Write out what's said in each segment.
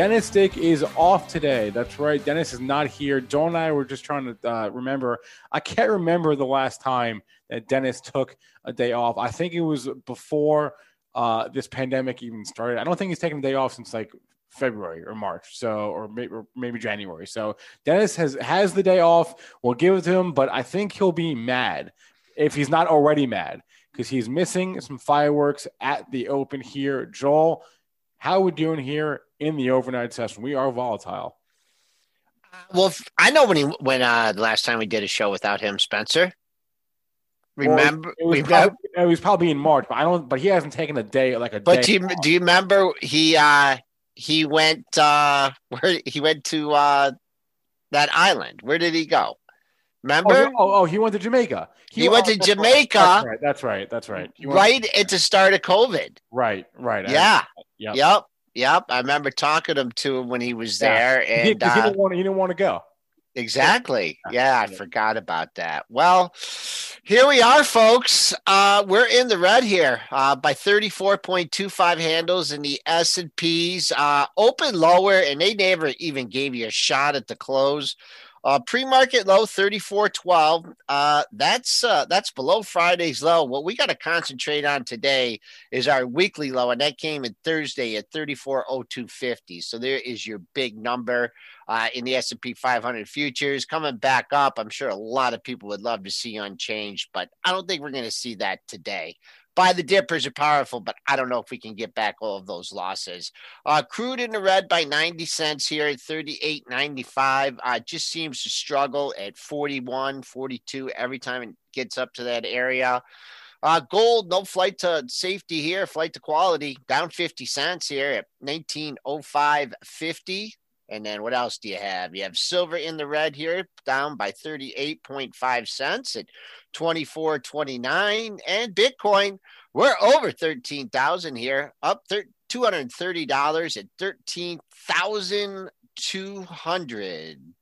Dennis Dick is off today. That's right. Dennis is not here. Joel and I were just trying to uh, remember. I can't remember the last time that Dennis took a day off. I think it was before uh, this pandemic even started. I don't think he's taken a day off since like February or March, so or maybe, or maybe January. So Dennis has has the day off. We'll give it to him, but I think he'll be mad if he's not already mad because he's missing some fireworks at the open here. Joel, how are we doing here in the overnight session? We are volatile. Well, I know when he when uh the last time we did a show without him, Spencer. Well, Remember, it was, remember probably, it was probably in March, but I don't. But he hasn't taken a day like a but day. do you, do you remember he uh he went uh where he went to uh that island? Where did he go? oh, Remember? oh, oh, he went to Jamaica. He went to that's right, Jamaica. That's right. That's right. That's right. He went- right at the start of COVID. Right. Right. I- Yeah. Yep. Yep. Yep. I remember talking to him to him when he was there, He, and he uh, didn't want. He didn't want to go. Exactly. Yeah, I forgot about that. Well, here we are, folks. Uh, we're in the red here uh, by 34.25 handles in the S and P's. Uh, open lower, and they never even gave you a shot at the close. Uh, pre-market low 34.12. Uh, that's uh, that's below Friday's low. What we got to concentrate on today is our weekly low, and that came in Thursday at 34.0250. So there is your big number uh, in the S&P 500 futures coming back up. I'm sure a lot of people would love to see unchanged, but I don't think we're going to see that today. Buy the dippers are powerful, but I don't know if we can get back all of those losses. Uh, crude in the red by 90 cents here at 38.95. Uh, just seems to struggle at 41, 42 every time it gets up to that area. Uh, gold, no flight to safety here, flight to quality, down 50 cents here at 1905.50. And then what else do you have? You have silver in the red here, down by 38.5 cents at 24.29. And Bitcoin, we're over 13,000 here, up $230 at 13,200.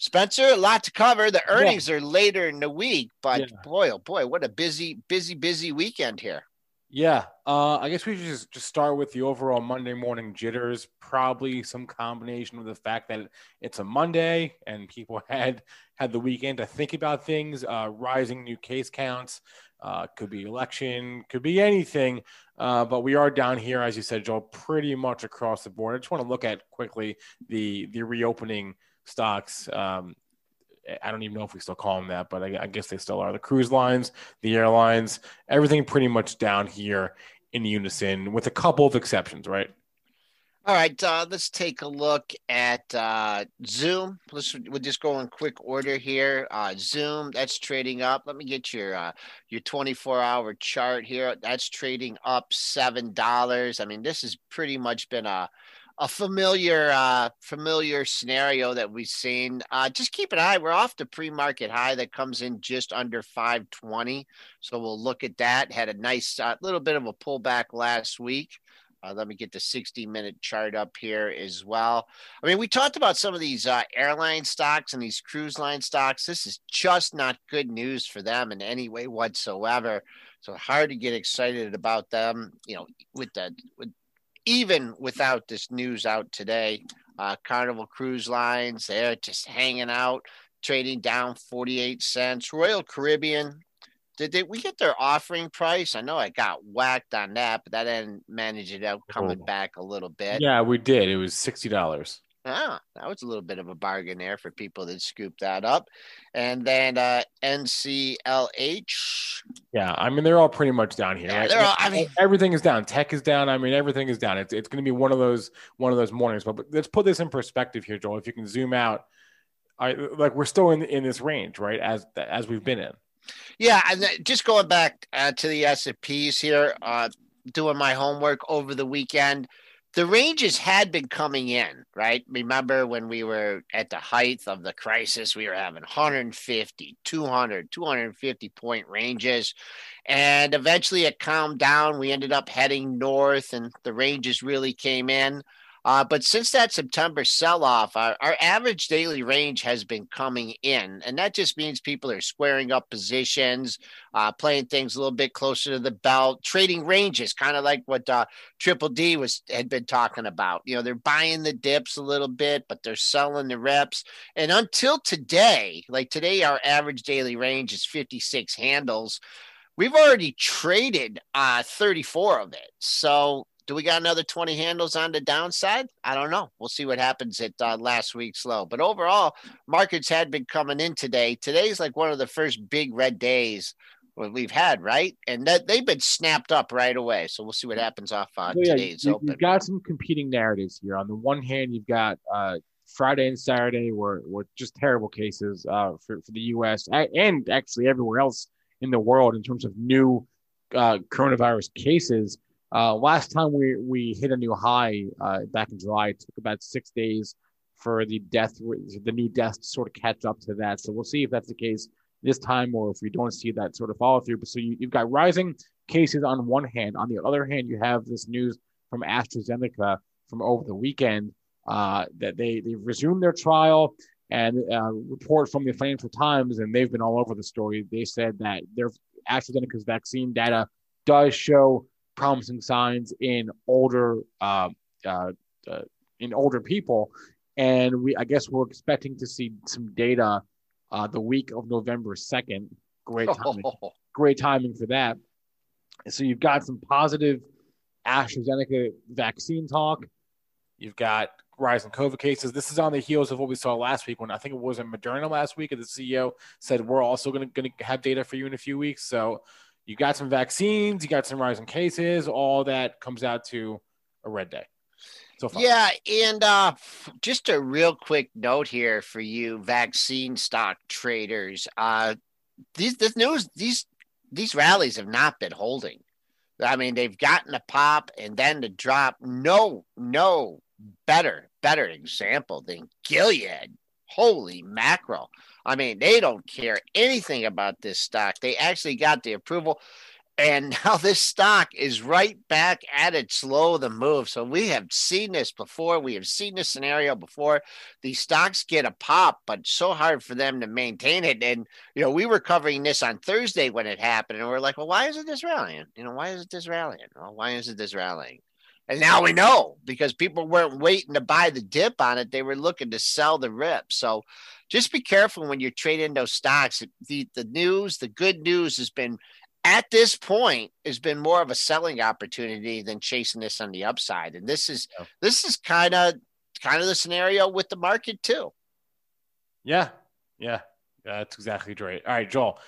Spencer, a lot to cover. The earnings are later in the week, but Yeah. boy, oh boy, what a busy, busy, busy weekend here. Yeah, uh, I guess we should just, just start with the overall Monday morning jitters. Probably some combination of the fact that it's a Monday and people had had the weekend to think about things. Uh, rising new case counts, uh, could be election, could be anything. Uh, but we are down here, as you said, Joel, pretty much across the board. I just want to look at quickly the the reopening stocks. Um, I don't even know if we still call them that, but I, I guess they still are. The cruise lines, the airlines, everything pretty much down here in unison, with a couple of exceptions, right? All right, uh, let's take a look at uh, Zoom. Let's we'll just go in quick order here. Uh, Zoom, that's trading up. Let me get your uh, your 24 hour chart here. That's trading up seven dollars. I mean, this has pretty much been a a familiar uh, familiar scenario that we've seen. Uh, just keep an eye. We're off the pre market high that comes in just under 520. So we'll look at that. Had a nice uh, little bit of a pullback last week. Uh, let me get the 60 minute chart up here as well. I mean, we talked about some of these uh, airline stocks and these cruise line stocks. This is just not good news for them in any way whatsoever. So hard to get excited about them, you know, with the, with, even without this news out today. Uh, Carnival Cruise Lines, they're just hanging out, trading down 48 cents. Royal Caribbean, Did they, we get their offering price? I know I got whacked on that, but that didn't manage it out coming Oh. back a little bit. Yeah, we did. It was sixty dollars. Ah, that was a little bit of a bargain there for people that scooped that up. And then uh, NCLH. Yeah, I mean they're all pretty much down here. Yeah, right? they're all- I mean- everything is down. Tech is down. I mean everything is down. It's it's going to be one of those one of those mornings. But, but let's put this in perspective here, Joel. If you can zoom out, I like we're still in in this range, right? As as we've been in. Yeah, and just going back uh, to the S&Ps here, uh, doing my homework over the weekend, the ranges had been coming in, right? Remember when we were at the height of the crisis, we were having 150, 200, 250 point ranges. And eventually it calmed down. We ended up heading north and the ranges really came in. Uh, but since that September sell off, our, our average daily range has been coming in. And that just means people are squaring up positions, uh, playing things a little bit closer to the belt, trading ranges, kind of like what uh, Triple D was had been talking about. You know, they're buying the dips a little bit, but they're selling the reps. And until today, like today, our average daily range is 56 handles. We've already traded uh, 34 of it. So do we got another 20 handles on the downside? I don't know. We'll see what happens at uh, last week's low. But overall, markets had been coming in today. Today's like one of the first big red days we've had, right? And that they've been snapped up right away. So we'll see what happens off uh, So, yeah, today's you, open. have got some competing narratives here. On the one hand, you've got uh, Friday and Saturday were, were just terrible cases uh, for, for the U.S. and actually everywhere else in the world in terms of new uh, coronavirus cases. Uh, last time we, we hit a new high uh, back in July, it took about six days for the death, the new death to sort of catch up to that. So we'll see if that's the case this time or if we don't see that sort of follow through. But so you, you've got rising cases on one hand. On the other hand, you have this news from AstraZeneca from over the weekend uh, that they they resumed their trial. And uh, report from the Financial Times, and they've been all over the story. They said that their AstraZeneca's vaccine data does show promising signs in older uh, uh, uh, in older people, and we I guess we're expecting to see some data uh, the week of November second. Great timing great timing for that. So you've got some positive AstraZeneca vaccine talk. You've got rising COVID cases. This is on the heels of what we saw last week when I think it was in Moderna last week, and the CEO said we're also going to have data for you in a few weeks. So you got some vaccines, you got some rising cases. All that comes out to a red day. So far. Yeah, and uh, just a real quick note here for you vaccine stock traders. Uh, these this news these these rallies have not been holding. I mean, they've gotten a pop and then the drop. No, no better, better example than Gilead. Holy mackerel. I mean, they don't care anything about this stock. They actually got the approval. And now this stock is right back at its low the move. So we have seen this before. We have seen this scenario before. These stocks get a pop, but so hard for them to maintain it. And, you know, we were covering this on Thursday when it happened. And we're like, well, why isn't this rallying? You know, why isn't this rallying? Well, why isn't this rallying? And now we know because people weren't waiting to buy the dip on it. They were looking to sell the rip. So just be careful when you're trading those stocks. The, the news, the good news has been at this point has been more of a selling opportunity than chasing this on the upside. And this is Yeah. this is kind of kind of the scenario with the market too. Yeah, yeah, that's exactly right. All right, Joel,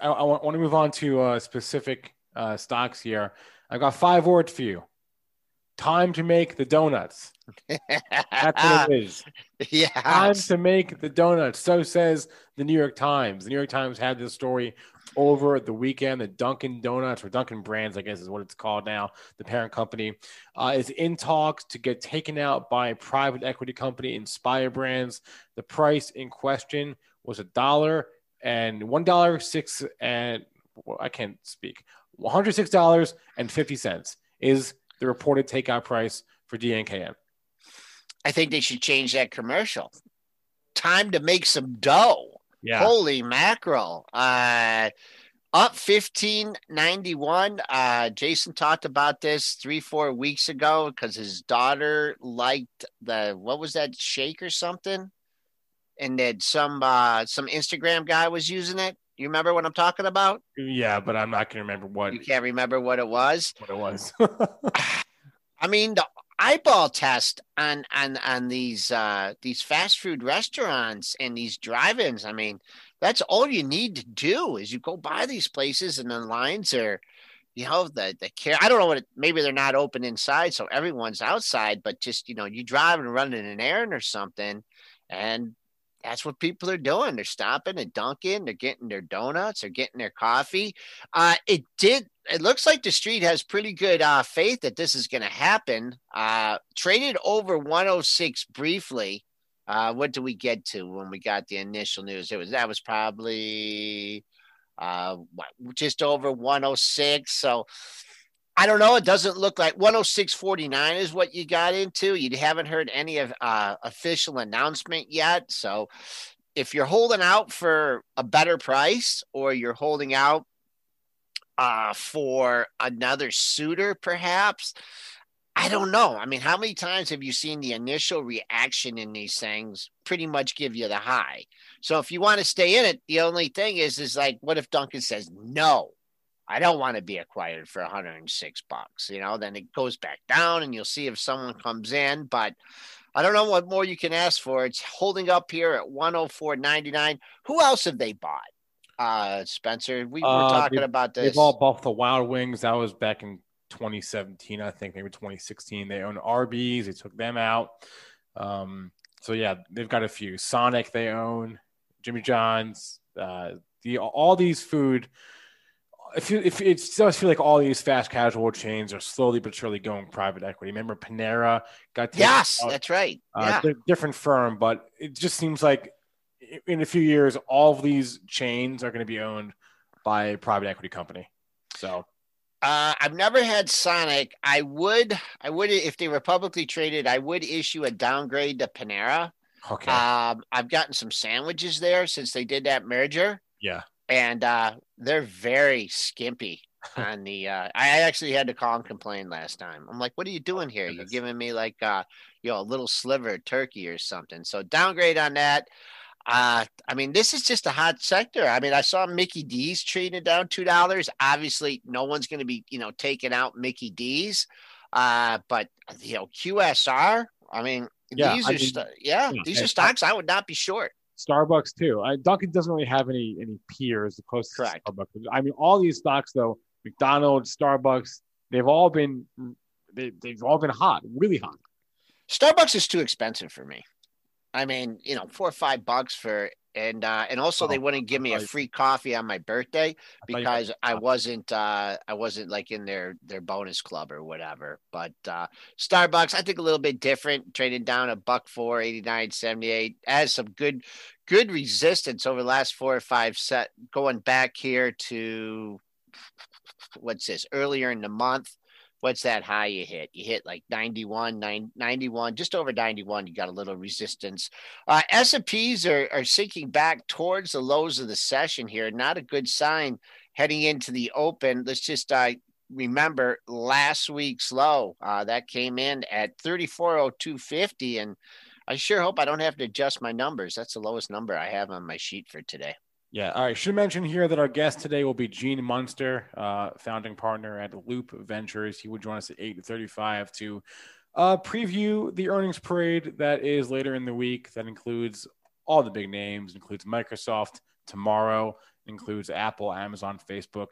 I, I want, want to move on to uh, specific uh, stocks here. I've got five words for you. Time to make the donuts. That's what it is. yeah. Time to make the donuts. So says the New York Times. The New York Times had this story over the weekend. The Dunkin' Donuts or Dunkin' Brands, I guess is what it's called now, the parent company, uh, is in talks to get taken out by a private equity company, Inspire Brands. The price in question was a dollar and one dollar six and well, I can't speak. One hundred six dollars and fifty cents is the reported takeout price for DNKN. I think they should change that commercial. Time to make some dough. Yeah. Holy mackerel. Uh, up 1591. Uh, Jason talked about this three, four weeks ago because his daughter liked the, what was that, shake or something? And that some uh, some Instagram guy was using it. You remember what I'm talking about? Yeah, but I'm not going to remember what You can't remember what it was. what it was. I mean, the eyeball test on on on these uh these fast food restaurants and these drive-ins. I mean, that's all you need to do is you go by these places and the lines are, you know, the the care. I don't know what. It, maybe they're not open inside, so everyone's outside. But just you know, you drive and running an errand or something, and that's what people are doing. They're stopping at Dunkin', they're getting their donuts, they're getting their coffee. Uh, it did. It looks like the street has pretty good uh, faith that this is going to happen. Uh, traded over 106 briefly. Uh, what do we get to when we got the initial news? It was that was probably uh, just over 106. So I don't know. It doesn't look like 106.49 is what you got into. You haven't heard any of uh, official announcement yet. So if you're holding out for a better price or you're holding out uh, for another suitor, perhaps, I don't know. I mean, how many times have you seen the initial reaction in these things pretty much give you the high? So if you want to stay in it, the only thing is, is like, what if Dunkin' says no? I don't want to be acquired for 106 bucks. You know, then it goes back down and you'll see if someone comes in. But I don't know what more you can ask for. It's holding up here at 104.99. Who else have they bought? Uh, Spencer, we were Uh, talking they- about this. they bought Buffalo Wild Wings. That was back in 2017, I think, maybe 2016. They own Arby's. They took them out. Um, so yeah, they've got a few. Sonic they own, Jimmy John's, uh, the all these food. If you, if it does feel like all these fast casual chains are slowly but surely going private equity. Remember Panera got yes, out. that's right. Uh, yeah. different firm, but it just seems like in a few years, all of these chains are going to be owned by a private equity company. So Uh, I've never had Sonic. I would, I would, if they were publicly traded, I would issue a downgrade to Panera. okay, Um, I've gotten some sandwiches there since they did that merger, yeah, and uh, they're very skimpy on the. Uh, I actually had to call and complain last time. I'm like, "What are you doing here? You're giving me like, uh, you know, a little sliver of turkey or something." So downgrade on that. Uh, I mean, this is just a hot sector. I mean, I saw Mickey D's trading down two dollars. Obviously, no one's going to be, you know, taking out Mickey D's. Uh, but you know, QSR. I mean, Yeah, these I are, mean, st- yeah, yeah, these are stocks I would not be short. Starbucks too. I, Dunkin' doesn't really have any any peers close to Correct. Starbucks. I mean, all these stocks though, McDonald's, Starbucks, they've all been they, they've all been hot, really hot. Starbucks is too expensive for me. I mean, you know, four or five bucks for and uh and also they Oh, wouldn't give me a free coffee on my birthday I because meant I wasn't uh I wasn't like in their their bonus club or whatever. But uh Starbucks, I think a little bit different, trading down a buck four, 89, 78, has some good good resistance over the last four or five set going back here to what's this earlier in the month what's that high you hit? You hit like 91, 9, 91, just over 91. You got a little resistance. Uh, S&Ps are, are sinking back towards the lows of the session here. Not a good sign heading into the open. Let's just uh, remember last week's low uh, that came in at 340250 and I sure hope I don't have to adjust my numbers. That's the lowest number I have on my sheet for today. Yeah. All right. Should mention here that our guest today will be Gene Munster, uh, founding partner at Loup Ventures. He will join us at 8:35 to uh, preview the earnings parade that is later in the week. That includes all the big names, includes Microsoft tomorrow, includes Apple, Amazon, Facebook,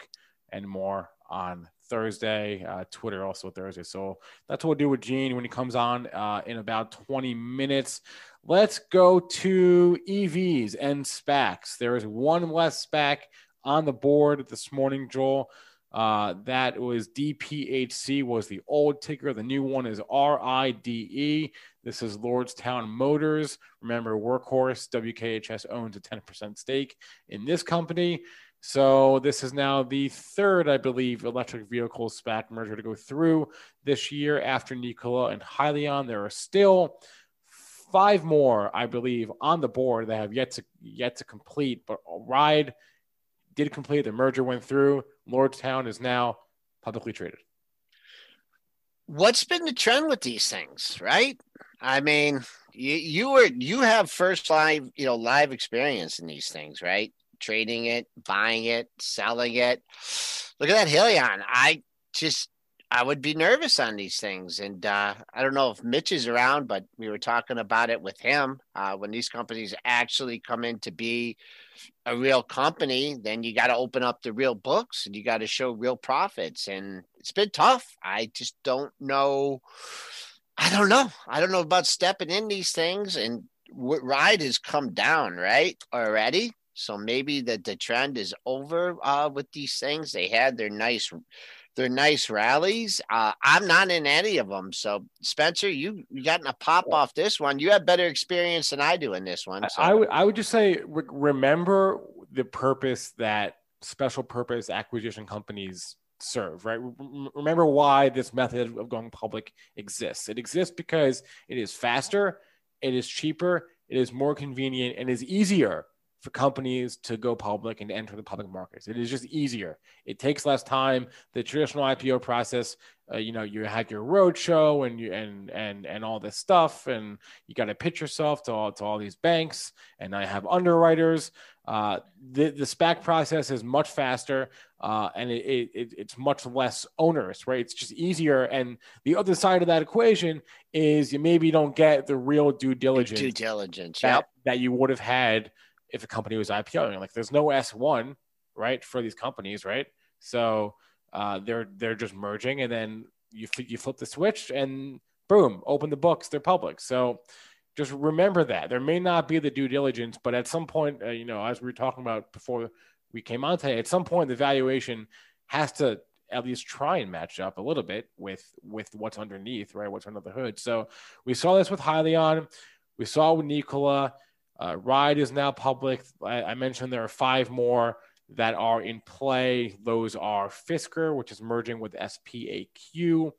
and more on Thursday. Uh, Twitter also Thursday. So that's what we'll do with Gene when he comes on uh, in about 20 minutes. Let's go to EVs and SPACs. There is one less SPAC on the board this morning, Joel. Uh, that was DPHC was the old ticker. The new one is RIDE. This is Lordstown Motors. Remember, Workhorse WKHS owns a 10% stake in this company. So this is now the third, I believe, electric vehicle SPAC merger to go through this year after Nikola and Hyliion. There are still five more, I believe, on the board that have yet to yet to complete. But Ride did complete. The merger went through. Lordstown is now publicly traded. what's been the trend with these things, right? I mean, you you were you have first live, you know, live experience in these things, right? trading it, buying it, selling it. Look at that Hyliion. I just I would be nervous on these things. And uh, I don't know if Mitch is around, but we were talking about it with him. Uh, when these companies actually come in to be a real company, then you got to open up the real books and you got to show real profits. And it's been tough. I just don't know. I don't know. I don't know about stepping in these things. And ride has come down, right? Already. So maybe the, the trend is over uh, with these things. They had their nice they're nice rallies. Uh, I'm not in any of them. So Spencer, you you gotten a pop off this one. You have better experience than I do in this one. So. I would I would just say re- remember the purpose that special purpose acquisition companies serve, right? Remember why this method of going public exists. It exists because it is faster, it is cheaper, it is more convenient, and is easier for companies to go public and enter the public markets. It is just easier. It takes less time. The traditional IPO process, uh, you know, you have your roadshow and you and and and all this stuff, and you got to pitch yourself to all to all these banks, and I have underwriters. Uh, the the SPAC process is much faster, uh, and it, it, it's much less onerous, right? It's just easier. And the other side of that equation is you maybe don't get the real due diligence, due diligence, that, yep. that you would have had if a company was IPOing. Like there's no S1, right, for these companies, right? So uh, they're they're just merging, and then you you flip the switch, and boom, open the books, they're public. So just remember that there may not be the due diligence, but at some point, uh, you know, as we were talking about before we came on today, at some point the valuation has to at least try and match up a little bit with with what's underneath, right? What's under the hood. So we saw this with Hyliion, we saw with Nikola. Uh, Ride is now public. I, I, mentioned there are five more that are in play. Those are Fisker, which is merging with SPAQ.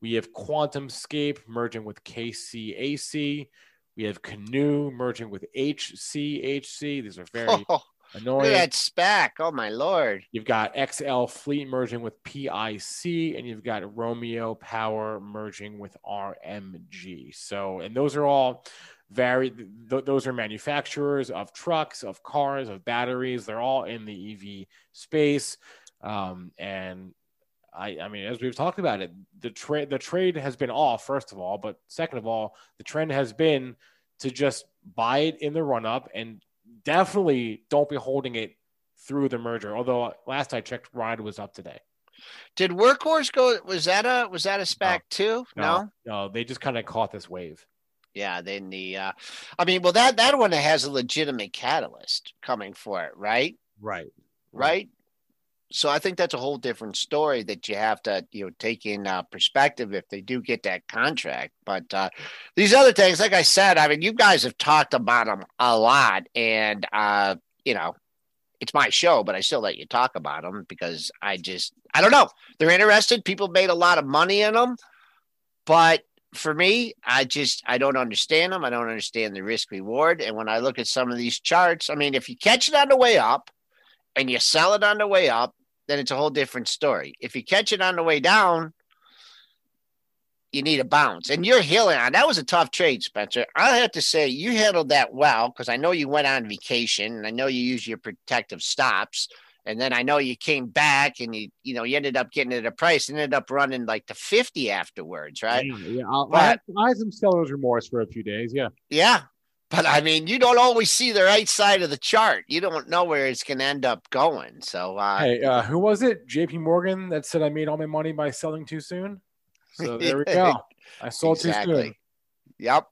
We have QuantumScape merging with KCAC. We have Canoo merging with HCAC. These are very oh, annoying. Look at SPAC. Oh, my Lord. You've got XL Fleet merging with PIC, and you've got Romeo Power merging with RMG. So, and those are all very th- those are manufacturers of trucks of cars of batteries. They're all in the ev space. Um, and I, I mean as we've talked about it the trade the trade has been off first of all but second of all the trend has been to just buy it in the run up and definitely don't be holding it through the merger although last i checked ride was up today. Did workhorse go was that a was that a SPAC no, too? No, no? No they just kind of caught this wave yeah, then the uh I mean, well that that one has a legitimate catalyst coming for it, right? Right. Right. So I think that's a whole different story that you have to, you know, take in uh, perspective if they do get that contract. But uh, these other things, like I said, I mean, you guys have talked about them a lot, and uh, you know, it's my show, but I still let you talk about them because I just, I don't know, they're interested. People made a lot of money in them, but for me, I just I don't understand them. I don't understand the risk reward. And when I look at some of these charts, I mean, if you catch it on the way up and you sell it on the way up, then it's a whole different story. If you catch it on the way down, you need a bounce. And you're Hyliion on that was a tough trade, Spencer. I have to say you handled that well because I know you went on vacation and I know you use your protective stops. And then I know you came back and you, you know, you ended up getting it at a price, ended up running like the 50 afterwards, right? Yeah, yeah. But, I, had, I had some seller's remorse for a few days. Yeah. Yeah. But I mean, you don't always see the right side of the chart. You don't know where it's going to end up going. So, uh, hey, uh, who was it? JP Morgan that said I made all my money by selling too soon. So there we go. I sold exactly. too soon. Yep.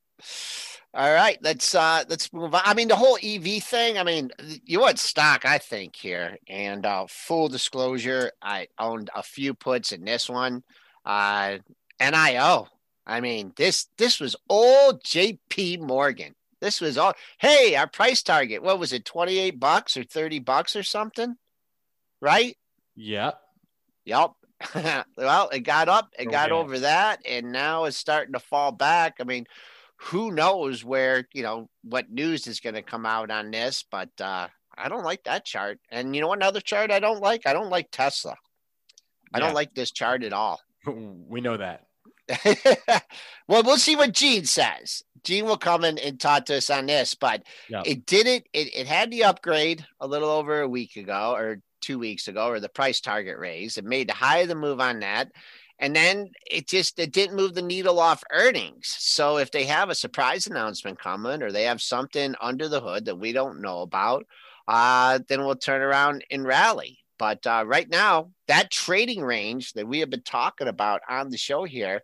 All right, let's uh let's move on. I mean, the whole EV thing. I mean, you want stock, I think here. And uh, full disclosure, I owned a few puts in this one. Uh, NIO. I mean, this this was all JP Morgan. This was all. Hey, our price target. What was it? Twenty eight bucks or thirty bucks or something, right? Yeah. Yep. well, it got up, it okay. got over that, and now it's starting to fall back. I mean who knows where you know what news is going to come out on this but uh i don't like that chart and you know another chart i don't like i don't like tesla i yeah. don't like this chart at all we know that well we'll see what gene says Gene will come in and talk to us on this, but Yeah. it didn't. It, it had the upgrade a little over a week ago or two weeks ago, or the price target raise. It made the high of the move on that, and then it just it didn't move the needle off earnings. So if they have a surprise announcement coming, or they have something under the hood that we don't know about, uh, then we'll turn around and rally. But uh, right now, that trading range that we have been talking about on the show here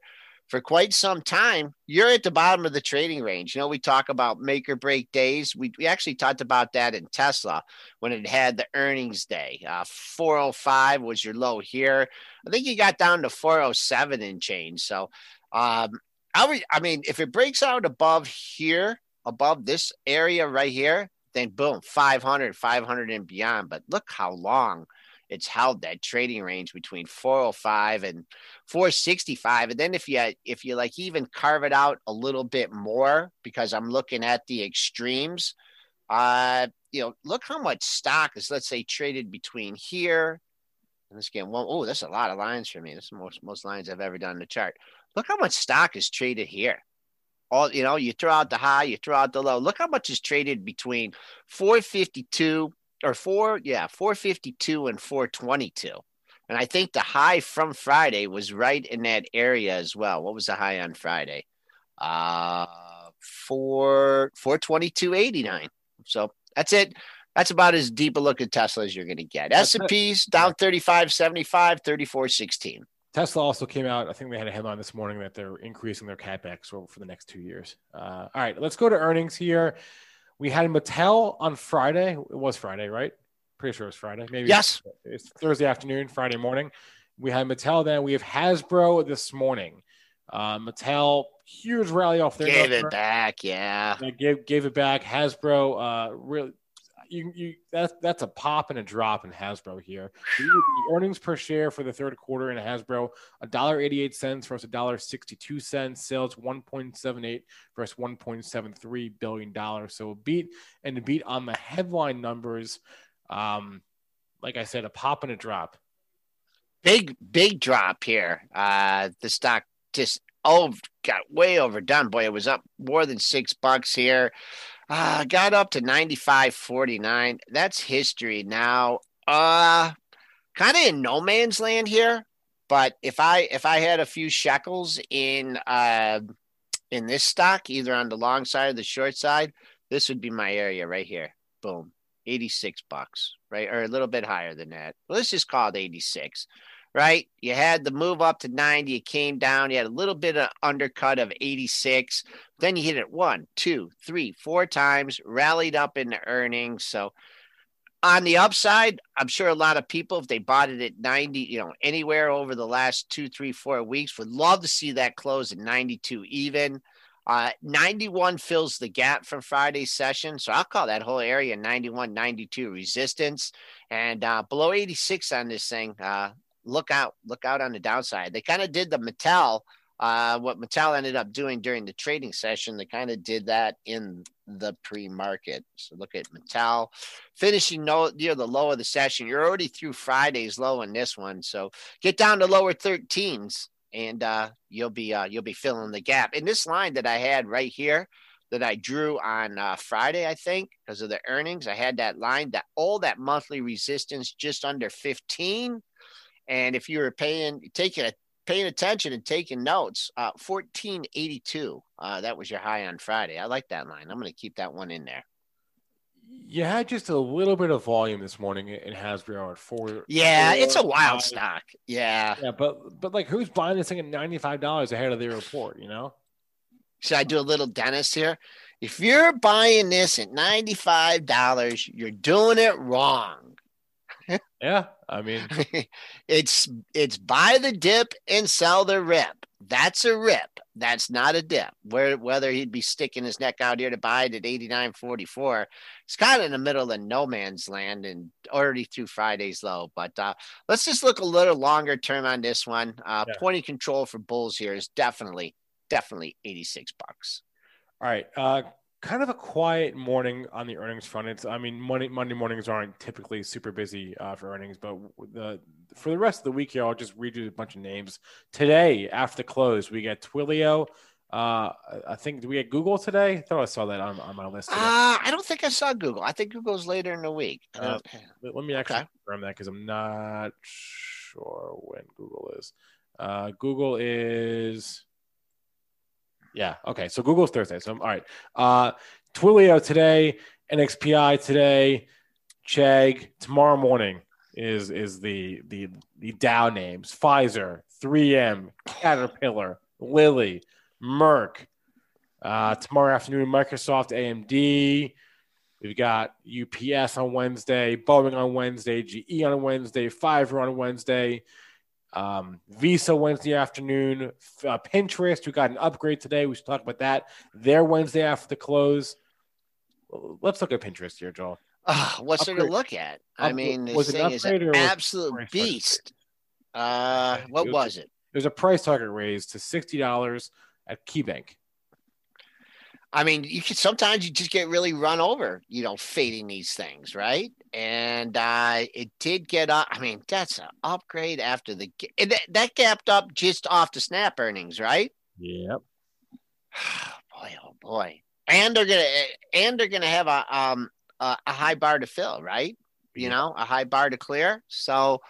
for quite some time, you're at the bottom of the trading range. You know, we talk about make or break days. We, we actually talked about that in Tesla when it had the earnings day. Uh, 405 was your low here. I think you got down to 407 and change. So, um, I, would, I mean, if it breaks out above here, above this area right here, then boom, 500, 500 and beyond. But look how long it's held that trading range between 405 and 465 and then if you if you like even carve it out a little bit more because i'm looking at the extremes uh you know look how much stock is let's say traded between here and this game well oh that's a lot of lines for me. That's most most lines i've ever done in the chart. Look how much stock is traded here. All you know you throw out the high you throw out the low. Look how much is traded between 452 or four, yeah, 452 and 422. And I think the high from Friday was right in that area as well. What was the high on Friday? Uh four 422.89. So that's it. That's about as deep a look at Tesla as you're going to get. That's S and P's down 35, 75, 34, 16. Tesla also came out. I think they had a headline this morning that they're increasing their capex for, for the next two years. Uh, all right, let's go to earnings here. We had Mattel on Friday. It was Friday, right? Pretty sure it was Friday. Maybe Yes. it's Thursday afternoon, Friday morning. We had Mattel. Then we have Hasbro this morning. Uh, Mattel huge rally off their Gave number. it back. Yeah. They gave gave it back. Hasbro, uh, really, you you that's that's a pop and a drop in Hasbro here. The, the earnings per share for the third quarter in Hasbro, a dollar eighty eight cents versus a dollar sixty two cents. Sales one point seven eight versus one point seven three billion dollars. So a beat and a beat on the headline numbers. Um, like I said, a pop and a drop. big big drop here uh the stock just oh got way overdone boy it was up more than six bucks here uh got up to 95.49 that's history now. Uh kind of in no man's land here but if i if i had a few shekels in uh in this stock either on the long side or the short side this would be my area right here. Boom. 86 bucks right? Or a little bit higher than that. Let's just call it 86 right? You had the move up to 90, you came down, you had a little bit of undercut of 86. Then you hit it one, two, three, four times, rallied up in the earnings. So on the upside, I'm sure a lot of people, if they bought it at 90, you know, anywhere over the last two, three, four weeks, would love to see that close at 92 even. Uh, 91 fills the gap from Friday's session. So I'll call that whole area 91, 92 resistance. And uh, below 86 on this thing, uh, look out, look out on the downside. They kind of did the Mattel, uh, what Mattel ended up doing during the trading session. They kind of did that in the pre-market. So look at Mattel finishing no, near the low of the session. You're already through Friday's low in this one. So get down to lower 13s and uh, you'll be uh, you'll be filling the gap. In this line that I had right here, that I drew on uh, Friday, I think, because of the earnings. I had that line that all that monthly resistance just under 15. And if you were paying, taking a, paying attention and taking notes, uh, 1482, uh, that was your high on Friday. I like that line. I'm going to keep that one in there. You had just a little bit of volume this morning in Hasbro at four. Yeah, four, it's a wild five. stock. Yeah. Yeah, but but like who's buying this thing at ninety five dollars ahead of the report? You know. Should I do a little Dennis here? If you're buying this at $95, you're doing it wrong. Yeah, I mean, it's it's buy the dip and sell the rip. That's a rip. That's not a dip. Where whether he'd be sticking his neck out here to buy it at 89.44, it's kind of in the middle of no man's land and already through Friday's low. But uh, let's just look a little longer term on this one. Uh, Yeah. Point of control for bulls here is definitely definitely 86 bucks. all right. Uh, kind of a quiet morning on the earnings front. It's I mean Monday Monday mornings aren't typically super busy uh, for earnings, but the for the rest of the week here, I'll just read you a bunch of names. Today after the close, we get Twilio. Uh, I think do we get Google today? I thought I saw that on, on my list. Today. Uh, I don't think I saw Google. I think Google's later in the week. Uh, let let me actually Okay. confirm that because I'm not sure when Google is. Uh, Google is, yeah, okay. So Google's Thursday. So all right. Uh, Twilio today, NXPI today, Chegg tomorrow morning is is the the the Dow names: Pfizer, 3M, Caterpillar, Lilly, Merck. Uh, tomorrow afternoon, Microsoft, AMD. We've got UPS on Wednesday, Boeing on Wednesday, GE on Wednesday, Fiverr on Wednesday, um, Visa Wednesday afternoon, uh, Pinterest. We got an upgrade today. We should talk about that. Their Wednesday after the close. Let's look at Pinterest here, Joel. Uh, what's there to look at? I Upgrade. mean, this Was it an thing is an absolute beast. Uh, what It was- was it? There's a price target raise to sixty dollars at KeyBanc. I mean, you can sometimes you just get really run over, you know, fading these things, right? And uh, it did get up. I mean, that's an upgrade after the that, that gapped up just off the snap earnings, right? Yep. boy, oh boy, and they're gonna and they're gonna have a um a, a high bar to fill, right? You Yeah. know, a high bar to clear. So,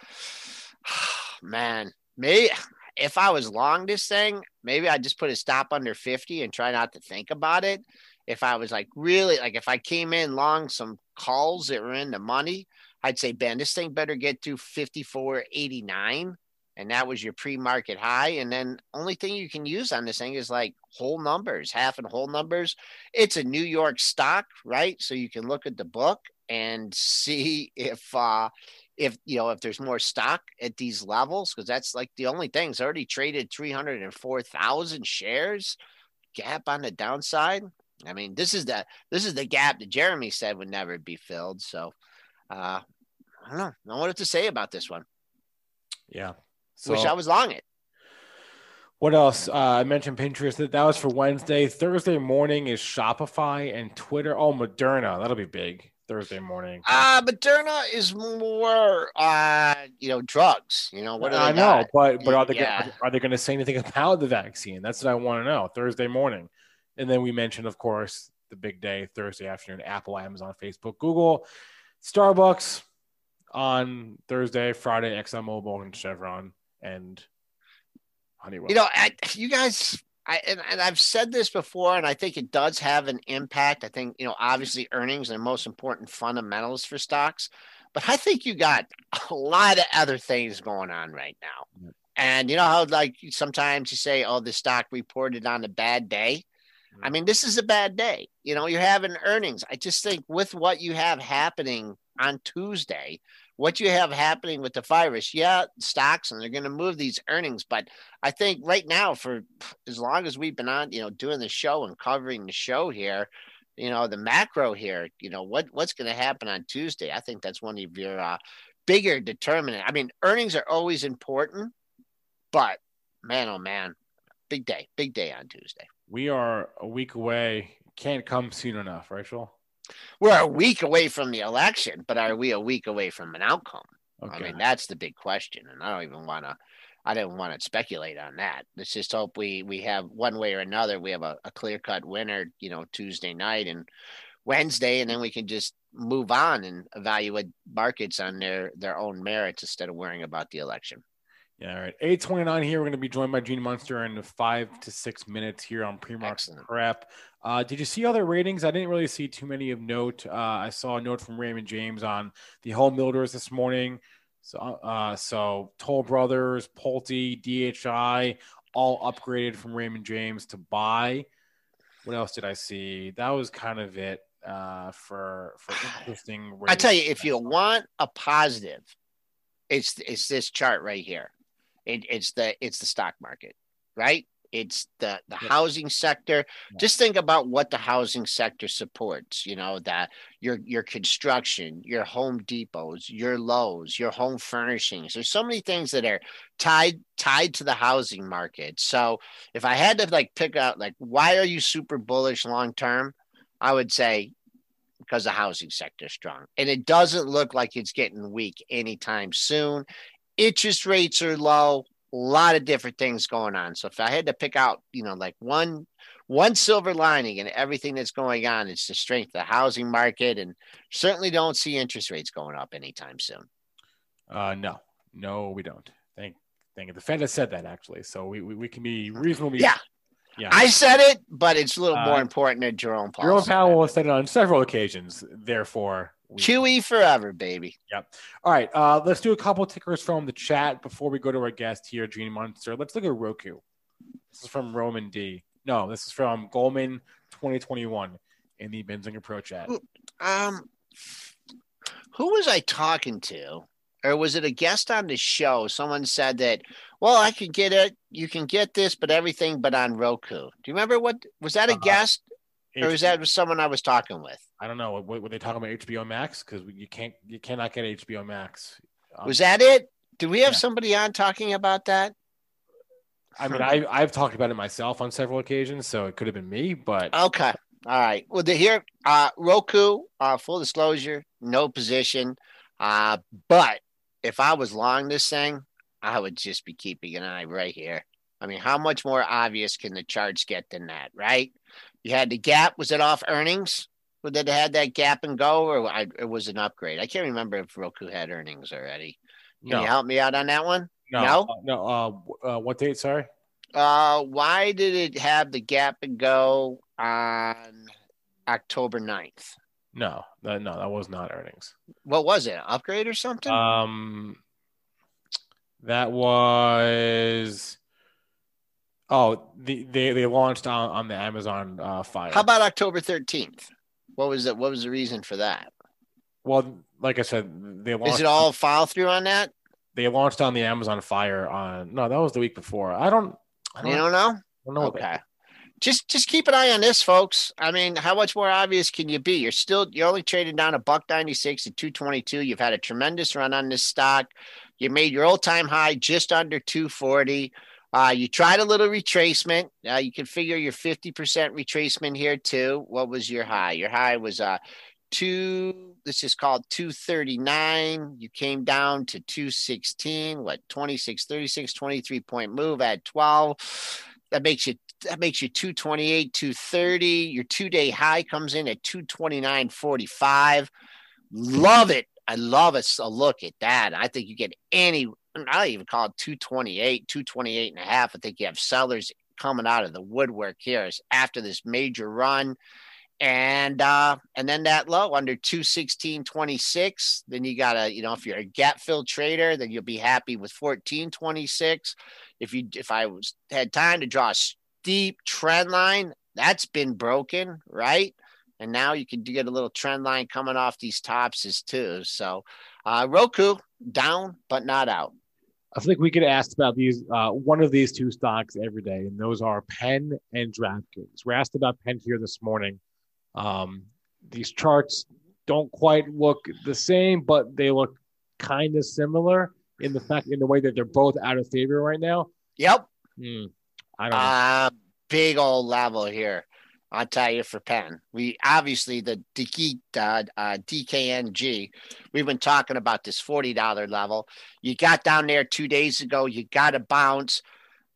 man, me if I was long this thing, maybe I'd just put a stop under 50 and try not to think about it. If I was like really like if I came in long some calls that were in the money, I'd say, Ben, this thing better get to 54.89. And that was your pre-market high. And then only thing you can use on this thing is like whole numbers, half and whole numbers. It's a New York stock, right? So you can look at the book and see if uh if you know if there's more stock at these levels because that's like the only thing it's already traded 304,000 shares gap on the downside i mean this is the this is the gap that jeremy said would never be filled so uh i don't know I don't know what to say about this one Yeah. wish i was long it What else? Uh, I mentioned Pinterest. That that was for Wednesday. Thursday morning is Shopify and Twitter. Oh, Moderna. That'll be big Thursday morning. uh Moderna is more uh you know drugs you know what I know, got? but but are they Yeah. gonna, are they going to say anything about the vaccine? That's what I want to know. Thursday morning, and then we mentioned, of course, the big day Thursday afternoon: Apple, Amazon, Facebook, Google, Starbucks on Thursday, Friday, ExxonMobil and Chevron and Honeywell. You know, I, you guys, I and, and I've said this before, and I think it does have an impact. I think you know, obviously, earnings are the most important fundamentals for stocks, but I think you got a lot of other things going on right now. And you know how like sometimes you say, "Oh, the stock reported on a bad day." I mean, this is a bad day. You know, you're having earnings. I just think with what you have happening on Tuesday, what you have happening with the virus, yeah, stocks, and they're going to move these earnings. But I think right now, for as long as we've been on, you know, doing the show and covering the show here, you know, the macro here, you know, what what's going to happen on Tuesday? I think that's one of your uh, bigger determinant. I mean, earnings are always important, but man, oh man, big day, big day on Tuesday. we are a week away. Can't come soon enough, Joel? We're a week away from the election, but are we a week away from an outcome? Okay. I mean, that's the big question, and I don't even want to. I didn't want to speculate on that. Let's just hope we we have one way or another. We have a, a clear cut winner, you know, Tuesday night and Wednesday, and then we can just move on and evaluate markets on their their own merits instead of worrying about the election. Yeah, all right. 829 here. We're going to be joined by Gene Munster in five to six minutes here on Excellent. prep. Uh, did you see other ratings? I didn't really see too many of note. Uh, I saw a note from Raymond James on the home builders this morning. So, uh, so Toll Brothers, Pulte, DHI, all upgraded from Raymond James to buy. What else did I see? That was kind of it uh, for for interesting. I tell you, if you want a positive, it's it's this chart right here. It, it's the it's the stock market, right? It's the the Yeah. housing sector. Yeah. Just think about what the housing sector supports. You know that your your construction, your Home Depots, your Lowe's, your home furnishings. There's so many things that are tied tied to the housing market. So if I had to like pick out like why are you super bullish long term, I would say because the housing sector is strong. And it doesn't look like it's getting weak anytime soon. Interest rates are low. A lot of different things going on. So if I had to pick out, you know, like one one silver lining and everything that's going on, it's the strength of the housing market, and certainly don't see interest rates going up anytime soon. Uh, no, no, we don't. Thank, thank you. The Fed has said that actually, so we we, we can be reasonably. Yeah. Yeah. I said it, but it's a little more Uh, important than Jerome Powell. Jerome Powell said it on several occasions. Therefore, QE forever, baby. Yep. All right, uh, let's do a couple tickers from the chat before we go to our guest here, Gene Munster. Let's look at Roku. This is from Roman D. No, this is from Goldman 2021 in the Benzinga Pro chat. Um, who was I talking to? Or was it a guest on the show? Someone said that, well, I can get it. You can get this, but everything but on Roku. Do you remember what was that a Uh, guest or was that someone I was talking with? I don't know. What, were they talking about HBO Max? Because you can't, you cannot get HBO Max. Um, Was that it? Do we have yeah. somebody on talking about that? I mean, I, I've talked about it myself on several occasions, so it could have been me. But Okay. All right. Well, the here, uh, Roku, uh, full disclosure, no position. Uh, but if I was long this thing, I would just be keeping an eye right here. I mean, how much more obvious can the charts get than that, right? You had the gap. Was it off earnings? Or did it had that gap and go, or I, it was an upgrade? I can't remember if Roku had earnings already. Can no, you help me out on that one? no, no? uh, no. Uh, uh, what date? Sorry. Uh, why did it have the gap and go on October 9th? No, that, no, that was not earnings. What was it? Upgrade or something? Um, that was. Oh, the, they they launched on, on the Amazon uh, Fire. How about October 13th? What was it? What was the reason for that? well, like I said, they launched. Is it all follow through on that? They launched on the Amazon Fire on. No, that was the week before. I don't. I don't, You don't know? I don't know. Okay. Just just keep an eye on this, folks. I mean, how much more obvious can you be? You're still you're only trading down a buck 96 to 222. You've had a tremendous run on this stock. You made your all-time high just under 240. Uh, you tried a little retracement. Uh, you can figure your 50% retracement here too. What was your high? Your high was uh two, this is called 239. You came down to 216, what 26, 36, 23 point move at 12. That makes you that makes you 228, 230. Your two-day high comes in at 229.45. Love it. I love it. So look at that. I think you get any, I even call it 228, 228 and a half. I think you have sellers coming out of the woodwork here after this major run. And uh, and then that low under 216.26. Then you gotta, you know, if you're a gap fill trader, then you'll be happy with 14.26. If you if I was had time to draw a steep trend line, that's been broken, right? And now you can get a little trend line coming off these tops as too. So uh Roku down but not out. I think we get asked about these uh, one of these two stocks every day, and those are Penn and DraftKings. We're asked about Penn here this morning. Um, these charts don't quite look the same, but they look kind of similar in the fact in the way that they're both out of favor right now. Yep. Hmm, I don't know. Uh big old level here. I'll tell you for Penn. We obviously the DK, uh, uh, DKNG. We've been talking about this forty dollar level. You got down there two days ago. You got to bounce.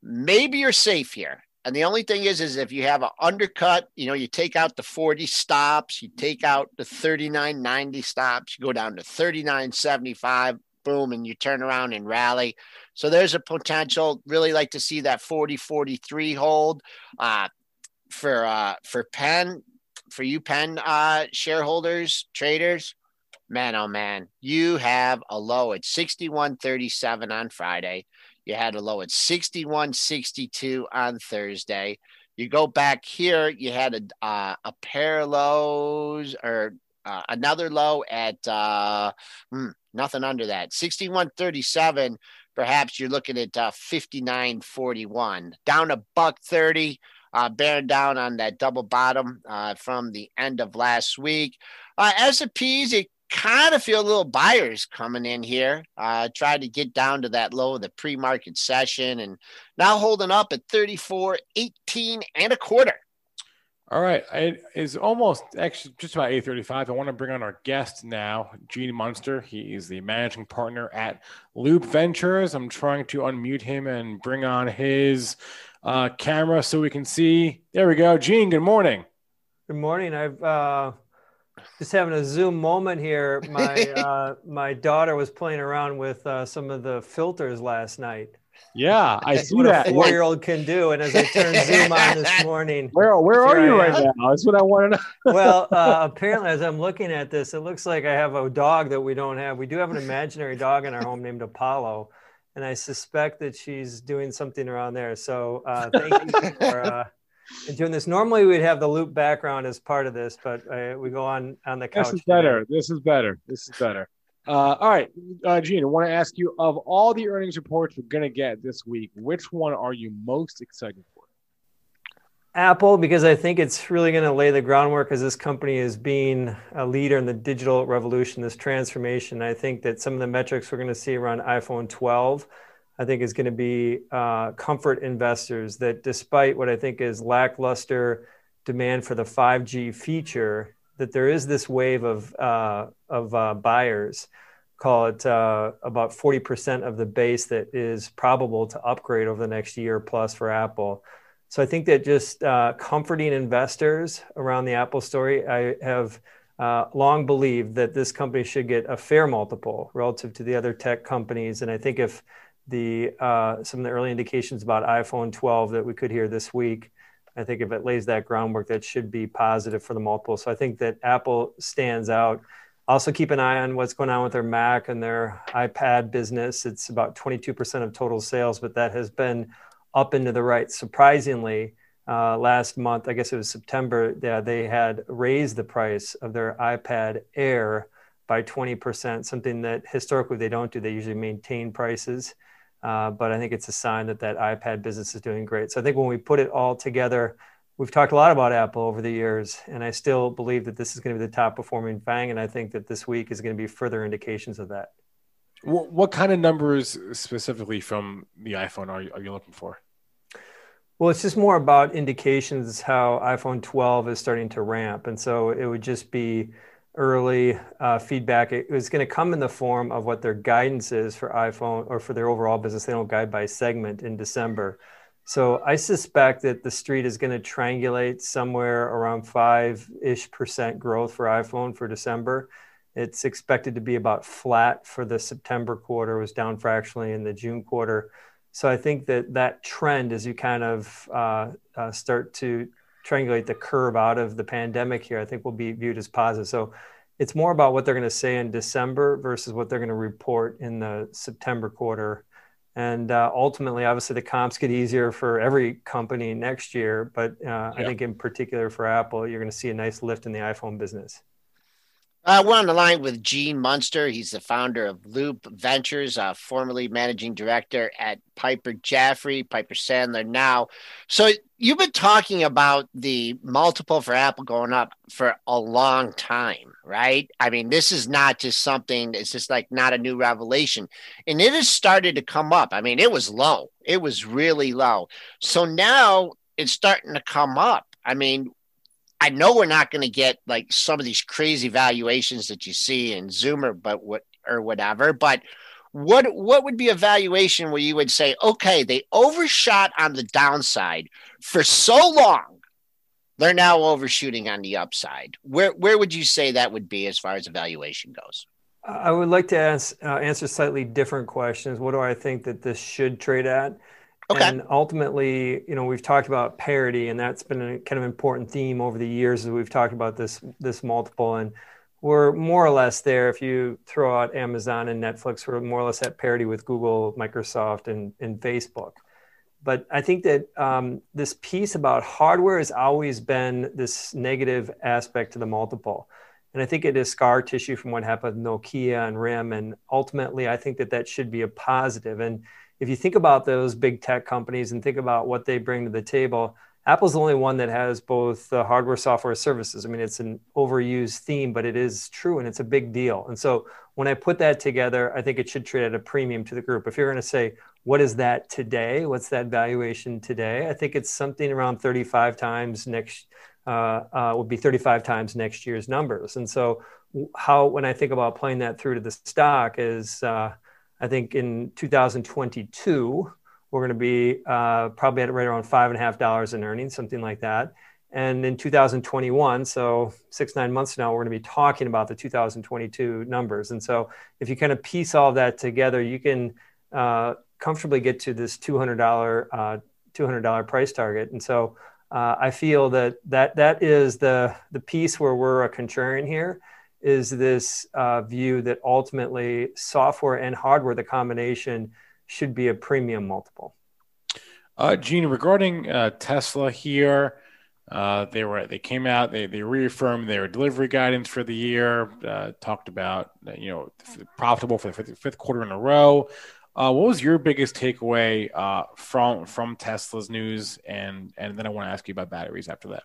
Maybe you're safe here. And the only thing is, is if you have an undercut, you know, you take out the 40 stops, you take out the 39.90 stops, you go down to 39.75, boom, and you turn around and rally. So there's a potential. Really like to see that 40 43 hold. Uh, for uh for Penn, for you Penn uh shareholders, traders, man oh man, you have a low at 61.37 on Friday. You had a low at 61.62 on Thursday. You go back here, you had a uh, a pair lows or uh, another low at uh, hmm, nothing under that 61.37 perhaps you're looking at uh, 59.41 down a buck 30 uh, bearing down on that double bottom uh, from the end of last week. Uh, S&Ps, it kind of feel a little buyers coming in here. Uh, tried to get down to that low of the pre-market session and now holding up at 34, 18 and a quarter. All right, it is almost actually just about eight thirty-five. I want to bring on our guest now, Gene Munster. He is the managing partner at Loup Ventures. I'm trying to unmute him and bring on his uh, camera so we can see. There we go, Gene. Good morning. Good morning. I've uh, just having a Zoom moment here. My uh, my daughter was playing around with uh, some of the filters last night. Yeah, I see what that. a four year old can do. And as I turned Zoom on this morning, where where are you right now? That's what I want to know. well, uh, apparently, as I'm looking at this, it looks like I have a dog that we don't have. We do have an imaginary dog in our home named Apollo, and I suspect that she's doing something around there. So uh, thank you for. Uh, doing this. Normally, we'd have the Loup background as part of this, but uh, we go on on the couch. This is better. This is better. This is better. Uh, all right, uh, Gene, I want to ask you of all the earnings reports we're going to get this week, which one are you most excited for? Apple, because I think it's really going to lay the groundwork as this company is being a leader in the digital revolution, this transformation. I think that some of the metrics we're going to see around iPhone 12, I think is going to be uh, comfort investors that despite what I think is lackluster demand for the 5G feature, that there is this wave of uh, of uh, buyers, call it uh, about forty percent of the base that is probable to upgrade over the next year plus for Apple. So I think that just uh, comforting investors around the Apple story, I have uh, long believed that this company should get a fair multiple relative to the other tech companies, and I think if the uh, some of the early indications about iPhone 12 that we could hear this week I think if it lays that groundwork, that should be positive for the multiple. So I think that Apple stands out. Also, keep an eye on what's going on with their Mac and their iPad business. It's about 22% of total sales, but that has been up into the right. Surprisingly, uh, last month, I guess it was September, yeah, they had raised the price of their iPad Air by 20%, something that historically they don't do. They usually maintain prices. Uh, but I think it's a sign that that iPad business is doing great. So I think when we put it all together, we've talked a lot about Apple over the years, and I still believe that this is going to be the top performing FANG, and I think that this week is going to be further indications of that. What, what kind of numbers specifically from the iPhone are you, are you looking for? Well, it's just more about indications how iPhone 12 is starting to ramp, and so it would just be early uh, feedback. It was going to come in the form of what their guidance is for iPhone or for their overall business. They don't guide by segment in December. So I suspect that the street is going to triangulate somewhere around five ish percent growth for iPhone for December. It's expected to be about flat for the September quarter, was down fractionally in the June quarter. So I think that that trend, as you kind of uh, uh, start to triangulate the curve out of the pandemic here, I think will be viewed as positive. So it's more about what they're going to say in December versus what they're going to report in the September quarter. And uh, ultimately, obviously, the comps get easier for every company next year. But uh, yeah. I think, in particular for Apple, you're going to see a nice lift in the iPhone business. Uh, we're on the line with Gene Munster. He's the founder of Loup Ventures, uh, formerly managing director at Piper Jaffray, Piper Sandler now. So you've been talking about the multiple for Apple going up for a long time, right? I mean, this is not just something, it's just like not a new revelation. And it has started to come up. I mean, it was low, it was really low. So now it's starting to come up. I mean, I know we're not going to get like some of these crazy valuations that you see in Zoomer, but what or whatever. But what what would be a valuation where you would say, okay, they overshot on the downside for so long, they're now overshooting on the upside. Where where would you say that would be as far as evaluation goes? I would like to ask, uh, answer slightly different questions. What do I think that this should trade at? Okay. And ultimately, you know, we've talked about parity, and that's been a kind of important theme over the years as we've talked about this this multiple. And we're more or less there. If you throw out Amazon and Netflix, we're more or less at parity with Google, Microsoft, and, and Facebook. But I think that um, this piece about hardware has always been this negative aspect to the multiple. And I think it is scar tissue from what happened with Nokia and RIM. And ultimately, I think that that should be a positive. And if you think about those big tech companies and think about what they bring to the table, Apple's the only one that has both the hardware, software, services. I mean, it's an overused theme, but it is true and it's a big deal. And so when I put that together, I think it should trade at a premium to the group. If you're going to say, what is that today? What's that valuation today? I think it's something around 35 times next uh, uh, would be 35 times next year's numbers. And so, how when I think about playing that through to the stock is, uh, I think in 2022 we're going to be uh, probably at right around five and a half dollars in earnings, something like that. And in 2021, so six, nine months now, we're going to be talking about the 2022 numbers. And so if you kind of piece all that together, you can uh, comfortably get to this $200, uh, $200 price target. And so uh, I feel that, that that is the, the piece where we're a contrarian here is this uh, view that ultimately software and hardware, the combination should be a premium multiple. Uh, Gene, regarding uh, Tesla here, uh, they were they came out they they reaffirmed their delivery guidance for the year. Uh, talked about you know profitable for the fifth, fifth quarter in a row. Uh, what was your biggest takeaway uh, from from Tesla's news? And and then I want to ask you about batteries after that.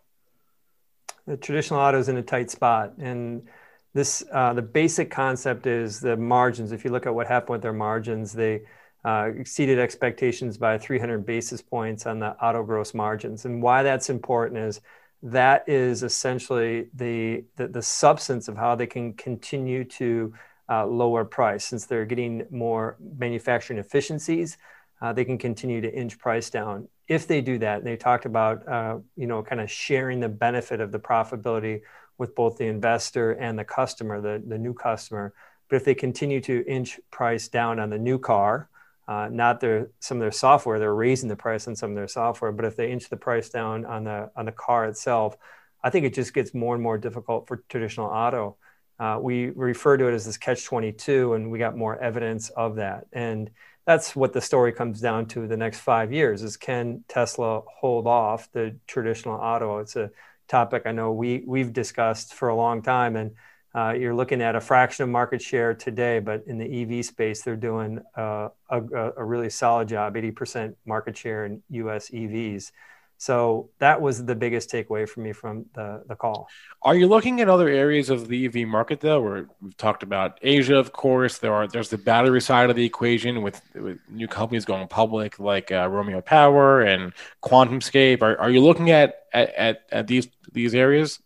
The traditional auto is in a tight spot, and this uh, the basic concept is the margins. If you look at what happened with their margins, they uh, exceeded expectations by 300 basis points on the auto gross margins. And why that's important is that is essentially the, the, the substance of how they can continue to uh, lower price. Since they're getting more manufacturing efficiencies, uh, they can continue to inch price down. If they do that, and they talked about, uh, you know, kind of sharing the benefit of the profitability with both the investor and the customer, the, the new customer. But if they continue to inch price down on the new car, uh, not their some of their software. They're raising the price on some of their software, but if they inch the price down on the on the car itself, I think it just gets more and more difficult for traditional auto. Uh, we refer to it as this catch 22, and we got more evidence of that. And that's what the story comes down to the next five years is can Tesla hold off the traditional auto? It's a topic I know we we've discussed for a long time, and uh, you're looking at a fraction of market share today, but in the EV space, they're doing uh, a, a, really solid job 80% market share in US EVs. So that was the biggest takeaway for me from the, the call. Are you looking at other areas of the EV market though? Where we've talked about Asia, of course. There are there's the battery side of the equation with, with new companies going public like uh, Romeo Power and QuantumScape. Are, are you looking at, at, at these these areas?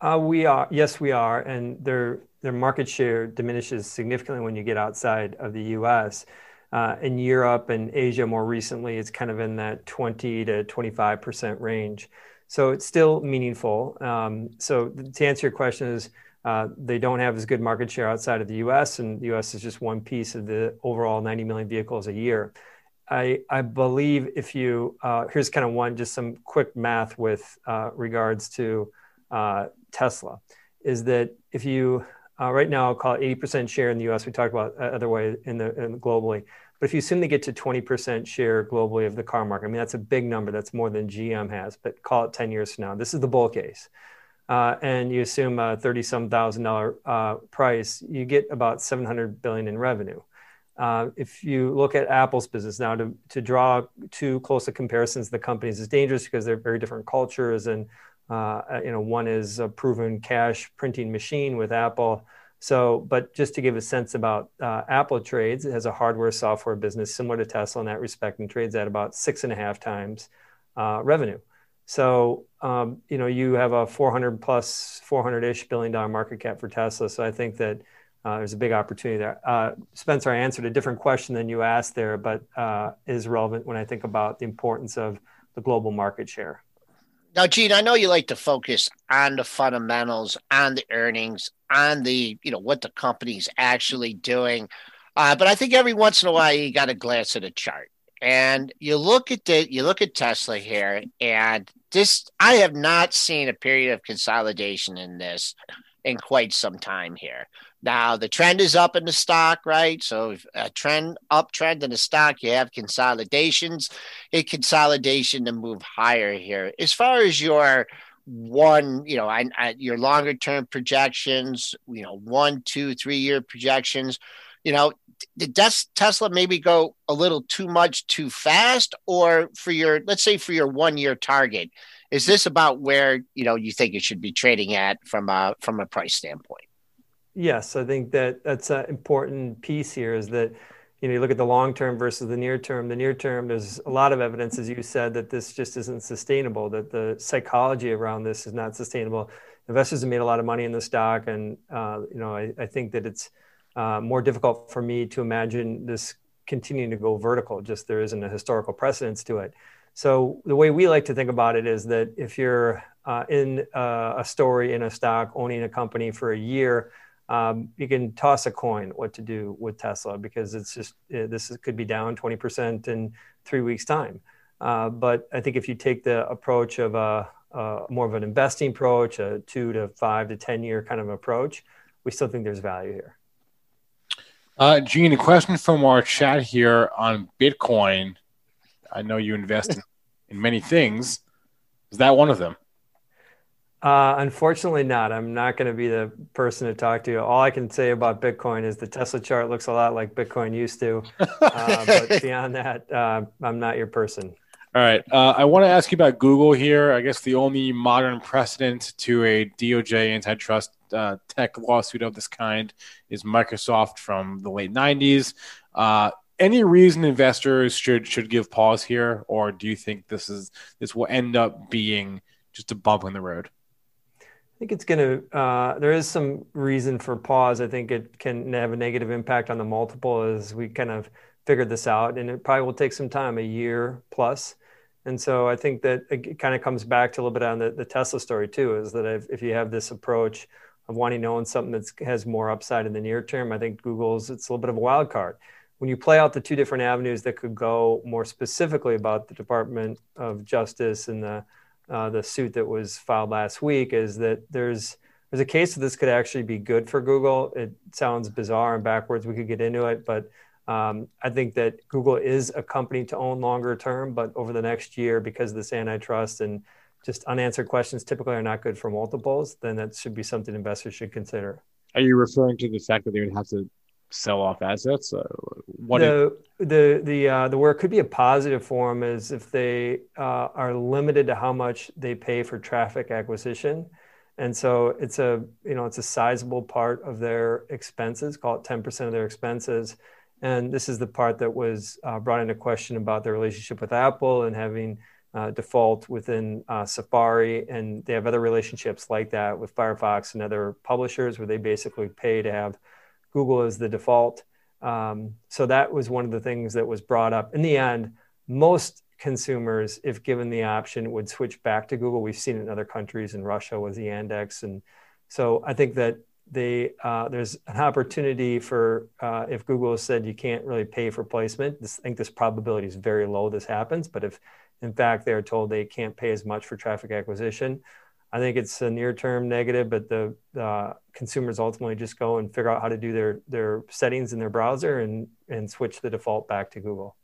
Uh, we are, yes, we are, and their their market share diminishes significantly when you get outside of the U.S. Uh, in Europe and Asia, more recently, it's kind of in that 20 to 25 percent range. So it's still meaningful. Um, so to answer your question is. Uh, they don't have as good market share outside of the U.S., and the U.S. is just one piece of the overall 90 million vehicles a year. I, I believe if you uh, here's kind of one just some quick math with uh, regards to uh, Tesla is that if you uh, right now I'll call it 80% share in the US. We talked about uh, other way in the in globally, but if you assume they get to 20% share globally of the car market, I mean that's a big number. That's more than GM has. But call it 10 years from now. This is the bull case. Uh, and you assume a 30 some thousand dollar price, you get about 700 billion in revenue. Uh, if you look at Apple's business now, to, to draw too close a comparisons to the companies is dangerous because they're very different cultures and uh, you know, one is a proven cash printing machine with Apple. So, but just to give a sense about uh, Apple trades, it has a hardware software business similar to Tesla in that respect, and trades at about six and a half times uh, revenue. So, um, you know, you have a 400 plus 400 ish billion dollar market cap for Tesla. So, I think that there's a big opportunity there. Uh, Spencer, I answered a different question than you asked there, but uh, is relevant when I think about the importance of the global market share. Now, Gene, I know you like to focus on the fundamentals, on the earnings, on the you know what the company's actually doing, uh, but I think every once in a while you got to glance at a chart and you look at the you look at Tesla here, and this I have not seen a period of consolidation in this in quite some time here. Now the trend is up in the stock, right? So a trend uptrend in the stock, you have consolidations, a consolidation to move higher here. As far as your one, you know, I, I, your longer term projections, you know, one, two, three year projections, you know, did Tesla maybe go a little too much too fast, or for your let's say for your one year target, is this about where you know you think it should be trading at from a from a price standpoint? Yes, I think that that's an important piece here. Is that you know, you look at the long term versus the near term. The near term, there's a lot of evidence, as you said, that this just isn't sustainable. That the psychology around this is not sustainable. Investors have made a lot of money in the stock, and uh, you know, I, think that it's uh, more difficult for me to imagine this continuing to go vertical. Just there isn't a historical precedence to it. So the way we like to think about it is that if you're uh, in a story in a stock, owning a company for a year, um, you can toss a coin what to do with Tesla because it's just uh, this could be down 20% in three weeks time. Uh, but I think if you take the approach of a, a, more of an investing approach, a two to five to 10 year kind of approach, we still think there's value here. Uh, Gene, a question from our chat here on Bitcoin. I know you invest in, in many things. Is that one of them? Uh, unfortunately, not. I'm not going to be the person to talk to. You. All I can say about Bitcoin is the Tesla chart looks a lot like Bitcoin used to. Uh, but beyond that, uh, I'm not your person. All right. Uh, I want to ask you about Google here. I guess the only modern precedent to a DOJ antitrust uh, tech lawsuit of this kind is Microsoft from the late 90s. Uh, any reason investors should should give pause here, or do you think this is this will end up being just a bump in the road? I think it's going to. Uh, there is some reason for pause. I think it can have a negative impact on the multiple as we kind of figured this out, and it probably will take some time, a year plus. And so I think that it kind of comes back to a little bit on the, the Tesla story too, is that if, if you have this approach of wanting to own something that has more upside in the near term, I think Google's it's a little bit of a wild card when you play out the two different avenues that could go more specifically about the Department of Justice and the uh, the suit that was filed last week, is that there's there's a case that this could actually be good for Google. It sounds bizarre and backwards. We could get into it, but um, I think that Google is a company to own longer term. But over the next year, because of this antitrust and just unanswered questions typically are not good for multiples, then that should be something investors should consider. Are you referring to the fact that they would have to sell off assets? Uh, what the the the uh, the where it could be a positive for them is if they uh, are limited to how much they pay for traffic acquisition, and so it's a you know it's a sizable part of their expenses, call it ten percent of their expenses, and this is the part that was uh, brought into question about their relationship with Apple and having. Uh, default within uh, Safari, and they have other relationships like that with Firefox and other publishers where they basically pay to have Google is the default. Um, so that was one of the things that was brought up. In the end, most consumers, if given the option, would switch back to Google. We've seen it in other countries, in Russia with the Yandex, and so I think that they uh, there's an opportunity for uh, if Google has said you can't really pay for placement. This, I think this probability is very low this happens, but if in fact they're told they can't pay as much for traffic acquisition, I think it's a near-term negative, but the uh, consumers ultimately just go and figure out how to do their their settings in their browser and and switch the default back to Google.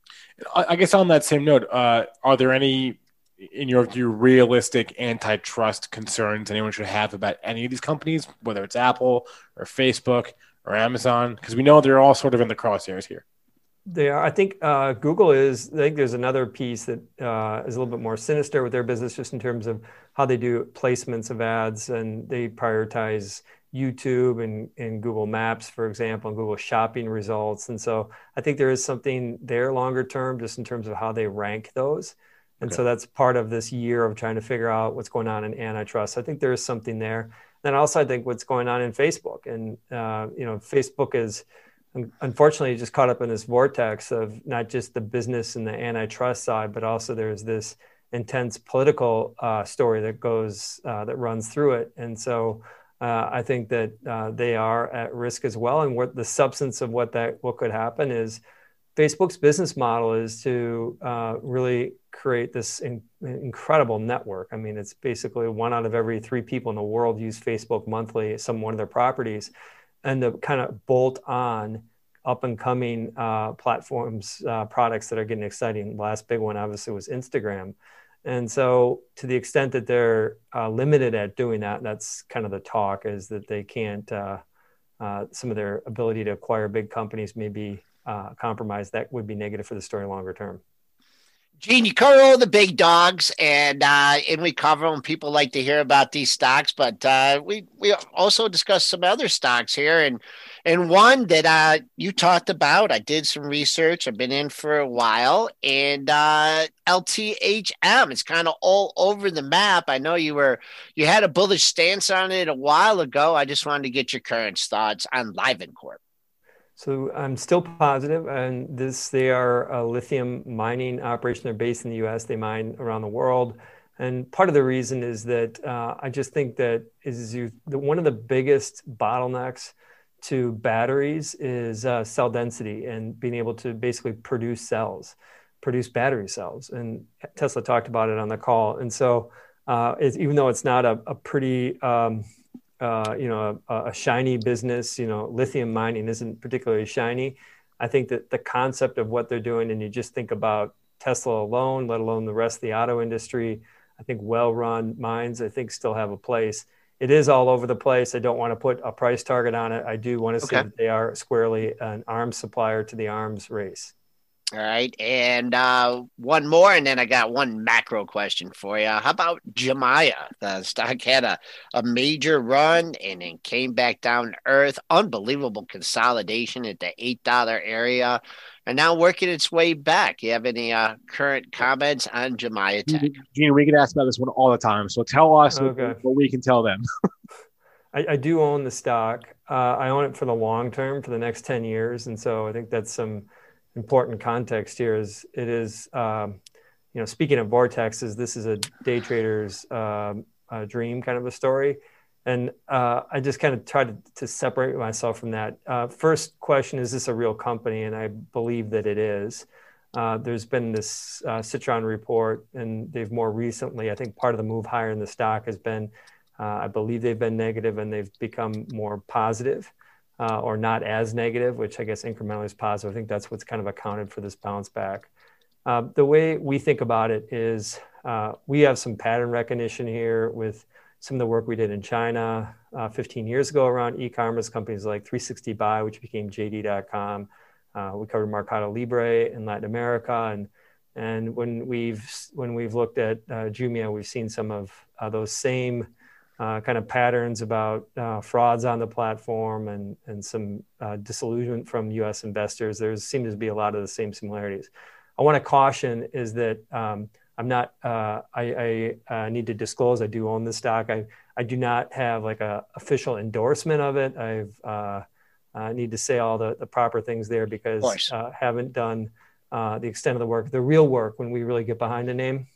I guess on that same note, uh, are there any, in your view, realistic antitrust concerns anyone should have about any of these companies, whether it's Apple or Facebook or Amazon? Because we know they're all sort of in the crosshairs here. They are. I think uh, Google is. I think there's another piece that uh, is a little bit more sinister with their business, just in terms of how they do placements of ads, and they prioritize YouTube and, and Google Maps, for example, and Google Shopping results. And so I think there is something there longer term, just in terms of how they rank those. And okay. so that's part of this year of trying to figure out what's going on in antitrust. I think there is something there. And also, I think what's going on in Facebook, and uh, you know, Facebook is unfortunately just caught up in this vortex of not just the business and the antitrust side, but also there's this intense political uh, story that goes uh, that runs through it. And so uh, I think that uh, they are at risk as well. And what the substance of what that what could happen is Facebook's business model is to uh, really create this in, incredible network. I mean, it's basically one out of every three people in the world use Facebook monthly, some one of their properties and the kind of bolt on up and coming uh, platforms, uh, products that are getting exciting. The last big one, obviously, was Instagram. And so, to the extent that they're uh, limited at doing that, that's kind of the talk is that they can't, uh, uh, some of their ability to acquire big companies may be uh, compromised. That would be negative for the story longer term. Gene, you cover all the big dogs, and uh, and we cover them. People like to hear about these stocks, but uh, we we also discuss some other stocks here, and and one that uh, you talked about. I did some research. I've been in for a while, and uh, LTHM. It's kind of all over the map. I know you were you had a bullish stance on it a while ago. I just wanted to get your current thoughts on Livent Corp. So I'm still positive, and this they are a lithium mining operation. They're based in the U.S. They mine around the world, and part of the reason is that uh, I just think that is you the, one of the biggest bottlenecks to batteries is uh, cell density and being able to basically produce cells, produce battery cells. And Tesla talked about it on the call. And so, uh, even though it's not a, a pretty um, uh, you know, a, a, shiny business, you know, lithium mining isn't particularly shiny. I think that the concept of what they're doing, and you just think about Tesla alone, let alone the rest of the auto industry, I think well-run mines, I think still have a place. It is all over the place. I don't want to put a price target on it. I do want to okay. say that they are squarely an arms supplier to the arms race. All right. And uh, one more, and then I got one macro question for you. How about Jumia? The stock had a, a major run and then came back down to earth. Unbelievable consolidation at the $8 area and now working its way back. You have any uh, current comments on Jumia Tech? Gene, we get asked about this one all the time. So tell us okay. what, what we can tell them. I, I, do own the stock. Uh, I own it for the long term, for the next 10 years. And so I think that's some – important context here is it is um, you know speaking of vortexes this is a day trader's um, uh, dream kind of a story. And uh, i just kind of tried to, to separate myself from that. Uh, first question is this a real company? And i believe that it is. Uh, there's been this uh, citron report and they've more recently i think part of the move higher in the stock has been uh, i believe they've been negative and they've become more positive uh, or not as negative, which I guess incrementally is positive. I think that's what's kind of accounted for this bounce back. Uh, the way we think about it is uh, we have some pattern recognition here with some of the work we did in China uh, 15 years ago around e-commerce companies like 360 Buy, which became JD.com. Uh, we covered Mercado Libre in Latin America, and and when we've when we've looked at uh, Jumia, we've seen some of those same uh, kind of patterns about uh, frauds on the platform and, and some uh, disillusionment from US investors. There seems to be a lot of the same similarities. I want to caution is that um, I'm not, uh, I, I uh, need to disclose I do own the stock. I, I do not have like a official endorsement of it. I've, uh, I need to say all the, the proper things there because I haven't done the extent of the work, the real work when we really get behind a name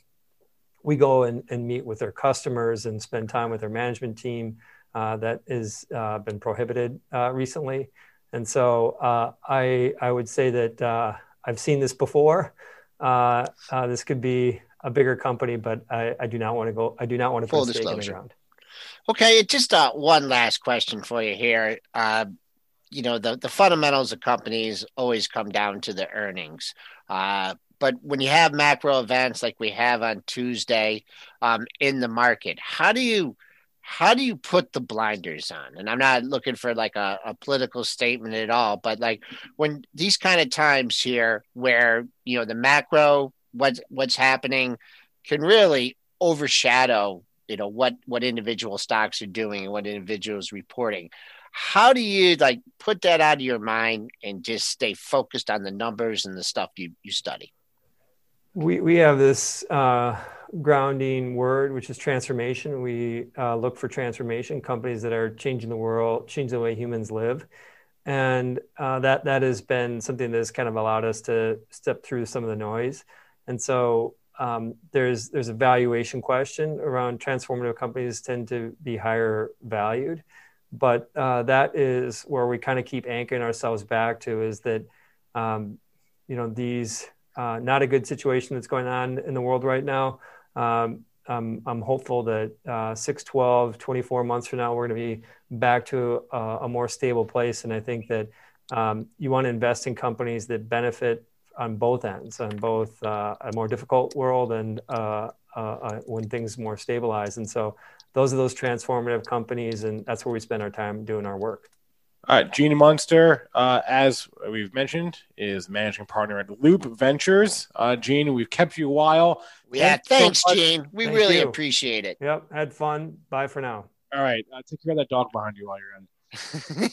we go and, and meet with their customers and spend time with their management team. Uh, that has uh, been prohibited uh, recently. And so uh, I, I would say that uh, I've seen this before. Uh, this could be a bigger company, but I, I do not want to go. I do not want to Full put stake in the ground. Okay, just one last question for you here. you know, the, the fundamentals of companies always come down to the earnings. Uh, but when you have macro events like we have on Tuesday um, in the market, how do you how do you put the blinders on? And I'm not looking for like a, a political statement at all, but like when these kind of times here where you know the macro what's what's happening can really overshadow you know what what individual stocks are doing and what individuals reporting how do you like put that out of your mind and just stay focused on the numbers and the stuff you, you study we, we have this uh, grounding word, which is transformation. We uh, look for transformation, companies that are changing the world, changing the way humans live. And uh, that, that has been something that has kind of allowed us to step through some of the noise. And so um, there's, there's a valuation question around transformative companies tend to be higher valued. But uh, that is where we kind of keep anchoring ourselves back to is that, um, you know, these uh, not a good situation that's going on in the world right now. Um, I'm, I'm, hopeful that uh, 6, 12, 24 months from now, we're going to be back to a, a, more stable place. And I think that um, you want to invest in companies that benefit on both ends, on both uh, a more difficult world and uh, uh, uh, when things more stabilize. And so those are those transformative companies, and that's where we spend our time doing our work. All right, Gene Munster, uh, as we've mentioned, is managing partner at Loup Ventures. Uh, Gene, we've kept you a while. Yeah, Thanks so. Gene. We Thank really you. appreciate it. Yep. Had fun. Bye for now. All right, uh, take care of that dog behind you while you're in.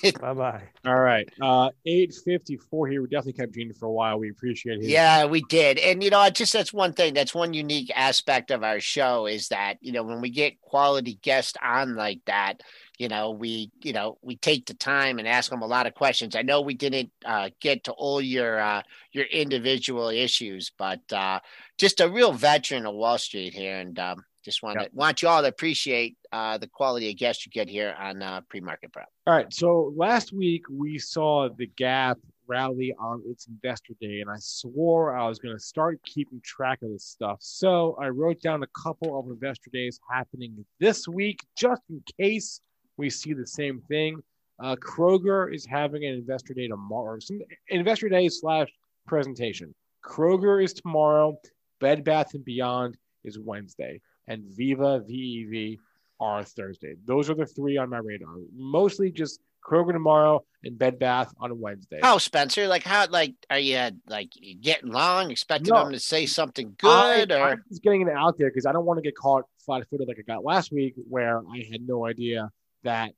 it. Bye bye. All right, uh, eight fifty four here. We definitely kept Gene for a while. We appreciate it. Yeah, we did. And you know, I just that's one thing. That's one unique aspect of our show is that, you know, when we get quality guests on like that, you know, we, you know, we take the time and ask them a lot of questions. I know we didn't uh, get to all your uh, your individual issues, but uh, just a real veteran of Wall Street here, and um, just want to want you all to appreciate uh, the quality of guests you get here on uh, Pre Market Prep. All right. So last week we saw the Gap rally on its investor day, and I swore I was going to start keeping track of this stuff. So I wrote down a couple of investor days happening this week, just in case we see the same thing. Uh, Kroger is having an investor day tomorrow, some investor day slash presentation. Kroger is tomorrow. Bed Bath and Beyond is Wednesday, and Viva VEV are Thursday. Those are the three on my radar. Mostly just Kroger tomorrow and Bed Bath on Wednesday. How Spencer? Like how? Like are you like getting long, expecting No. them to say something good? I- or I'm just getting it out there because I don't want to get caught flat-footed like I got last week, where I had no idea that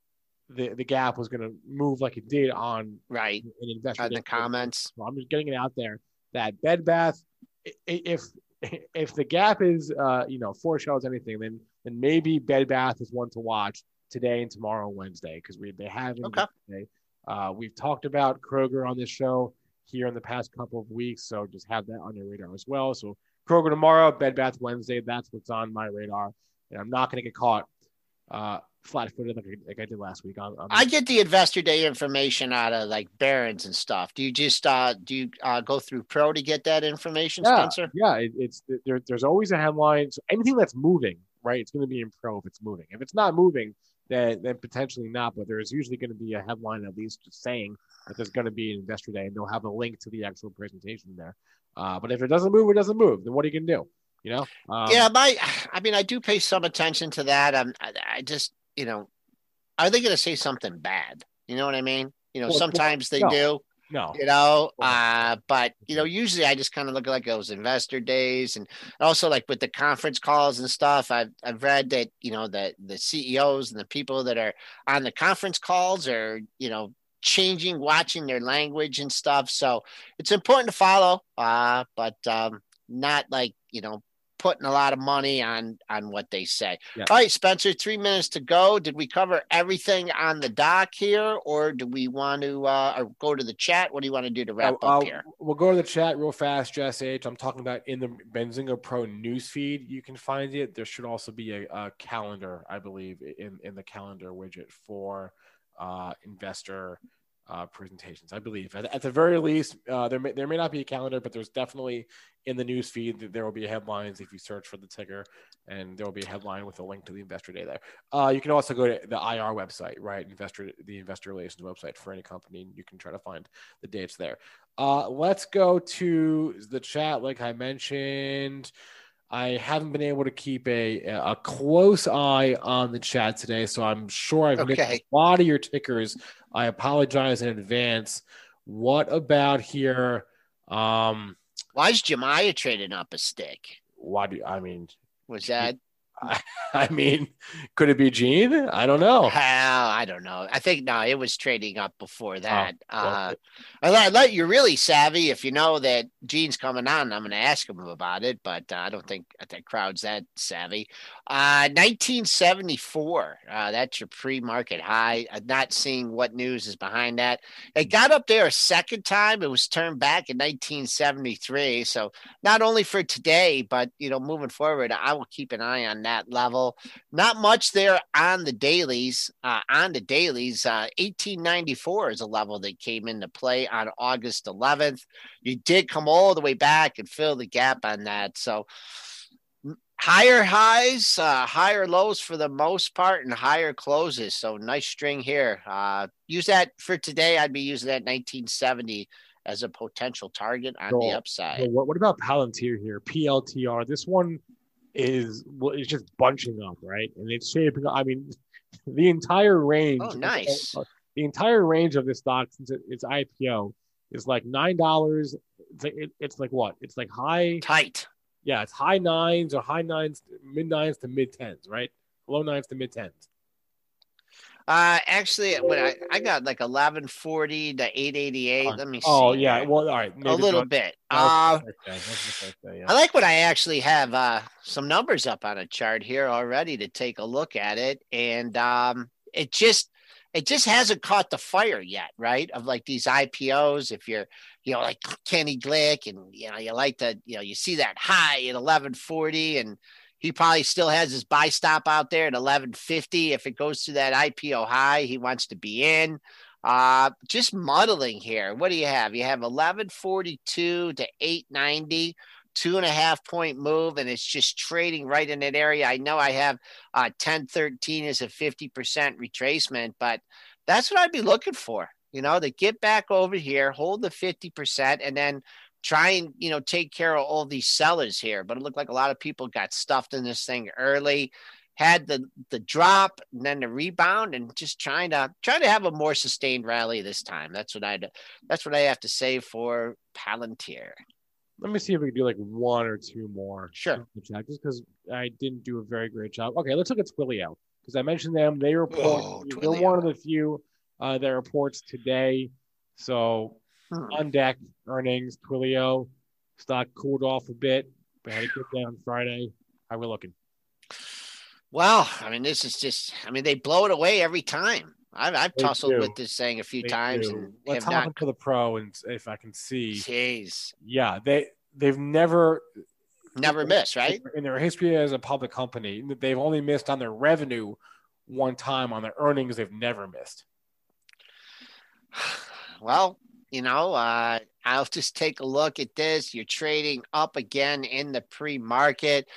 the the gap was going to move like it did on right? an investor On the comments, So I'm just getting it out there that Bed Bath, if if the gap is uh you know four foreshadows anything, then then maybe Bed Bath is one to watch today and tomorrow and Wednesday because we they have Okay. today. Uh, we've talked about Kroger on this show here in the past couple of weeks, so just have that on your radar as well. So Kroger tomorrow, Bed Bath Wednesday. That's what's on my radar, and I'm not going to get caught uh, flat-footed like, I- like I did last week. On, on I get the investor day information out of like Barron's and stuff. Do you just uh do you uh, go through Pro to get that information, yeah, Spencer? yeah. It, it's there, there's always a headline. So anything that's moving, right? It's going to be in pro if it's moving. If it's not moving, then then potentially not. But there's usually going to be a headline at least saying that there's going to be an investor day, and they'll have a link to the actual presentation there. Uh, but if it doesn't move, it doesn't move. Then what are you going to do? You know? Um, yeah, my I mean, I do pay some attention to that. I'm, I, I just you know, are they going to say something bad? You know what I mean? You know, Well, sometimes they no. do. No. you know uh but you know usually i just kind of look at like those investor days and also like with the conference calls and stuff i've i've read that you know the the ceos and the people that are on the conference calls are you know changing watching their language and stuff so it's important to follow uh but um not like you know putting a lot of money on on what they say Yeah. all right spencer three minutes to go did we cover everything on the dock here or do we want to uh go to the chat what do you want to do to wrap Uh, up uh, here We'll go to the chat real fast, Jess H. I'm talking about in the Benzinga Pro newsfeed. You can find it. There should also be a, a calendar, I believe, in, in the calendar widget for uh, investor uh, presentations. I believe at, at the very least, uh, there may there may not be a calendar, but there's definitely in the newsfeed that there will be headlines if you search for the ticker, and there will be a headline with a link to the investor day there. Uh, you can also go to the IR website, right? Investor the investor relations website for any company. and You can try to find the dates there. Uh, let's go to the chat. Like I mentioned, I haven't been able to keep a a close eye on the chat today, so I'm sure I've missed a lot of your tickers. I apologize in advance. What about here? Um, why is Jumia trading up a stick why do I mean? was that I mean, could it be Gene? I don't know. Hell, I don't know. I think no, it was trading up before that. well, uh, I let, I let you're really savvy. If you know that Gene's coming on, I'm going to ask him about it. But uh, I don't think think crowd's that savvy. Uh, 1974. Uh, that's your pre-market high. I'm not seeing what news is behind that. It got up there a second time. It was turned back in 1973. So not only for today, but you know, moving forward, I will keep an eye on that level. Not much there on the dailies. Uh, on the dailies, uh, 1894 is a level that came into play on August 11th. You did come all the way back and fill the gap on that. So higher highs, uh, higher lows for the most part, and higher closes. So nice string here. Uh, use that for today. I'd be using that 1970 as a potential target on the upside. So what, what about Palantir here? PLTR. This one is well, it's just bunching up, right? And it's shaping. I mean, the entire range. Oh, nice. uh, the entire range of this stock since it, its IPO is like nine dollars. It's like it, it's like what? It's like high Tight. Yeah, it's high nines or high nines, mid nines to mid tens, right? Low nines to mid tens. Uh, actually, when I, I got like eleven forty to eight eighty eight. Let me see. Oh yeah, here. well, all right, a little not- bit. Uh, was the first day. That was the first day, yeah. I like when I actually have uh, some numbers up on a chart here already to take a look at it, and um, it just it just hasn't caught the fire yet, right? Of like these IPOs, if you're you know like Kenny Glick, and you know you like to you know you see that high at eleven forty, and he probably still has his buy stop out there at eleven fifty. If it goes to that IPO high, he wants to be in. Uh, just muddling here. What do you have? You have eleven forty two to eight ninety two and a half point move and it's just trading right in that area. I know I have uh 10 13 is a 50% retracement, but that's what I'd be looking for, you know, to get back over here, hold the 50% and then try and, you know, take care of all these sellers here. But it looked like a lot of people got stuffed in this thing early. Had the the drop and then the rebound and just trying to trying to have a more sustained rally this time. That's what I that's what I have to say for Palantir. Let me see if we can do like one or two more. Sure. because I didn't do a very great job. Okay, let's look at Twilio because I mentioned them. They report. Oh, they're one of the few uh, that reports today. So Hmm. on deck earnings, Twilio stock cooled off a bit, but had a good day on Friday. How we looking? Well, I mean, this is just, I mean, they blow it away every time. I've, I've They tussled do. with this saying a few They times do. and Let's have hop not. into the pro and if I can see. Jeez, Yeah, they they've never never missed right? in their history as a public company. They've only missed on their revenue one time. On their earnings, they've never missed. Well, you know, uh, I'll just take a look at this. You're trading up again in the pre market.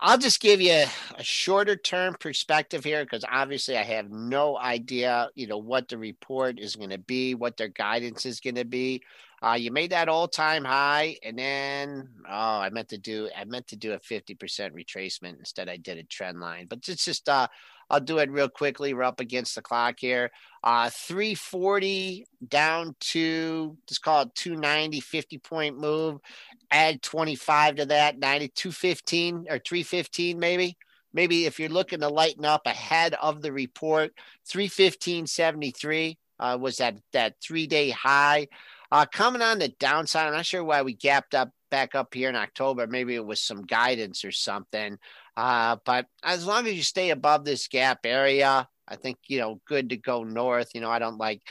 I'll just give you a shorter term perspective here because obviously I have no idea, you know, what the report is going to be, what their guidance is going to be. Uh, you made that all time high, and then oh, I meant to do I meant to do a fifty percent retracement instead. I did a trend line, but it's just uh, I'll do it real quickly. We're up against the clock here. Uh, 340 down to let's call it 290, 50 point move. Add 25 to that, 90, 215 or 315 maybe. Maybe if you're looking to lighten up ahead of the report, 315.73 uh, was that that three day high. Uh, coming on the downside, I'm not sure why we gapped up back up here in October. Maybe it was some guidance or something. Uh, but as long as you stay above this gap area, I think you know good to go north. You know, I don't like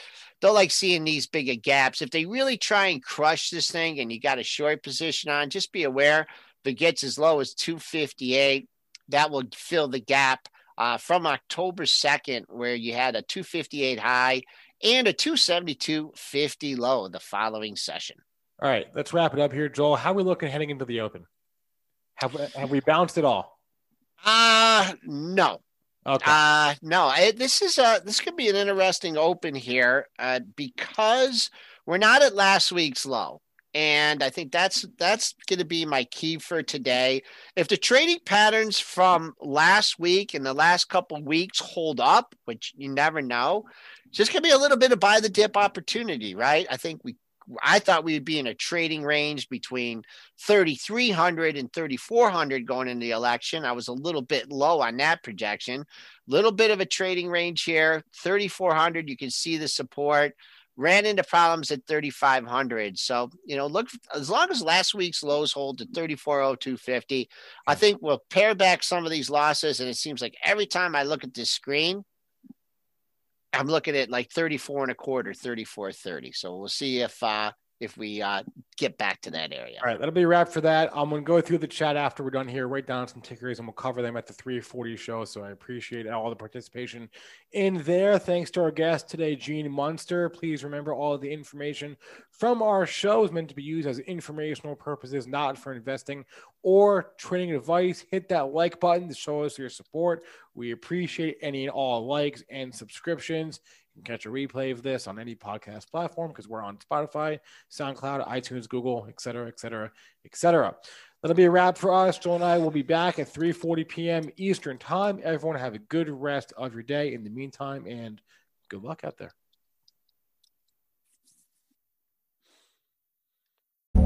don't like seeing these bigger gaps. If they really try and crush this thing, and you got a short position on, just be aware if it gets as low as 258, that will fill the gap uh, from October 2nd, where you had a 258 high and a 272.50 low the following session. All right, let's wrap it up here, Joel. How are we looking heading into the open? Have have we bounced at all? Uh no. Okay. Uh no, I, this is uh this could be an interesting open here uh because we're not at last week's low. And I think that's that's going to be my key for today. If the trading patterns from last week and the last couple weeks hold up, which you never know, just going to be a little bit of buy the dip opportunity, right? I think we I thought we would be in a trading range between 3,300 and 3,400 going into the election. I was a little bit low on that projection. Little bit of a trading range here. 3,400, you can see the support. Ran into problems at 3,500. So, you know, look, as long as last week's lows hold to 340250, I think we'll pare back some of these losses. And it seems like every time I look at this screen, I'm looking at like 34 and a quarter, 34 30. So we'll see if uh if we uh get back to that area. All right, that'll be a wrap for that. I'm gonna go through the chat after we're done here, write down some tickers, and we'll cover them at the 340 show. So I appreciate all the participation in there. Thanks to our guest today, Gene Munster. Please remember all of the information from our show is meant to be used as informational purposes, not for investing or trading advice. Hit that like button to show us your support. We appreciate any and all likes and subscriptions. Can catch a replay of this on any podcast platform because we're on Spotify, SoundCloud, iTunes, Google, et cetera, et cetera, et cetera. That'll be a wrap for us. Joel and I will be back at 3:40 p.m. Eastern Time. Everyone have a good rest of your day in the meantime, and good luck out there.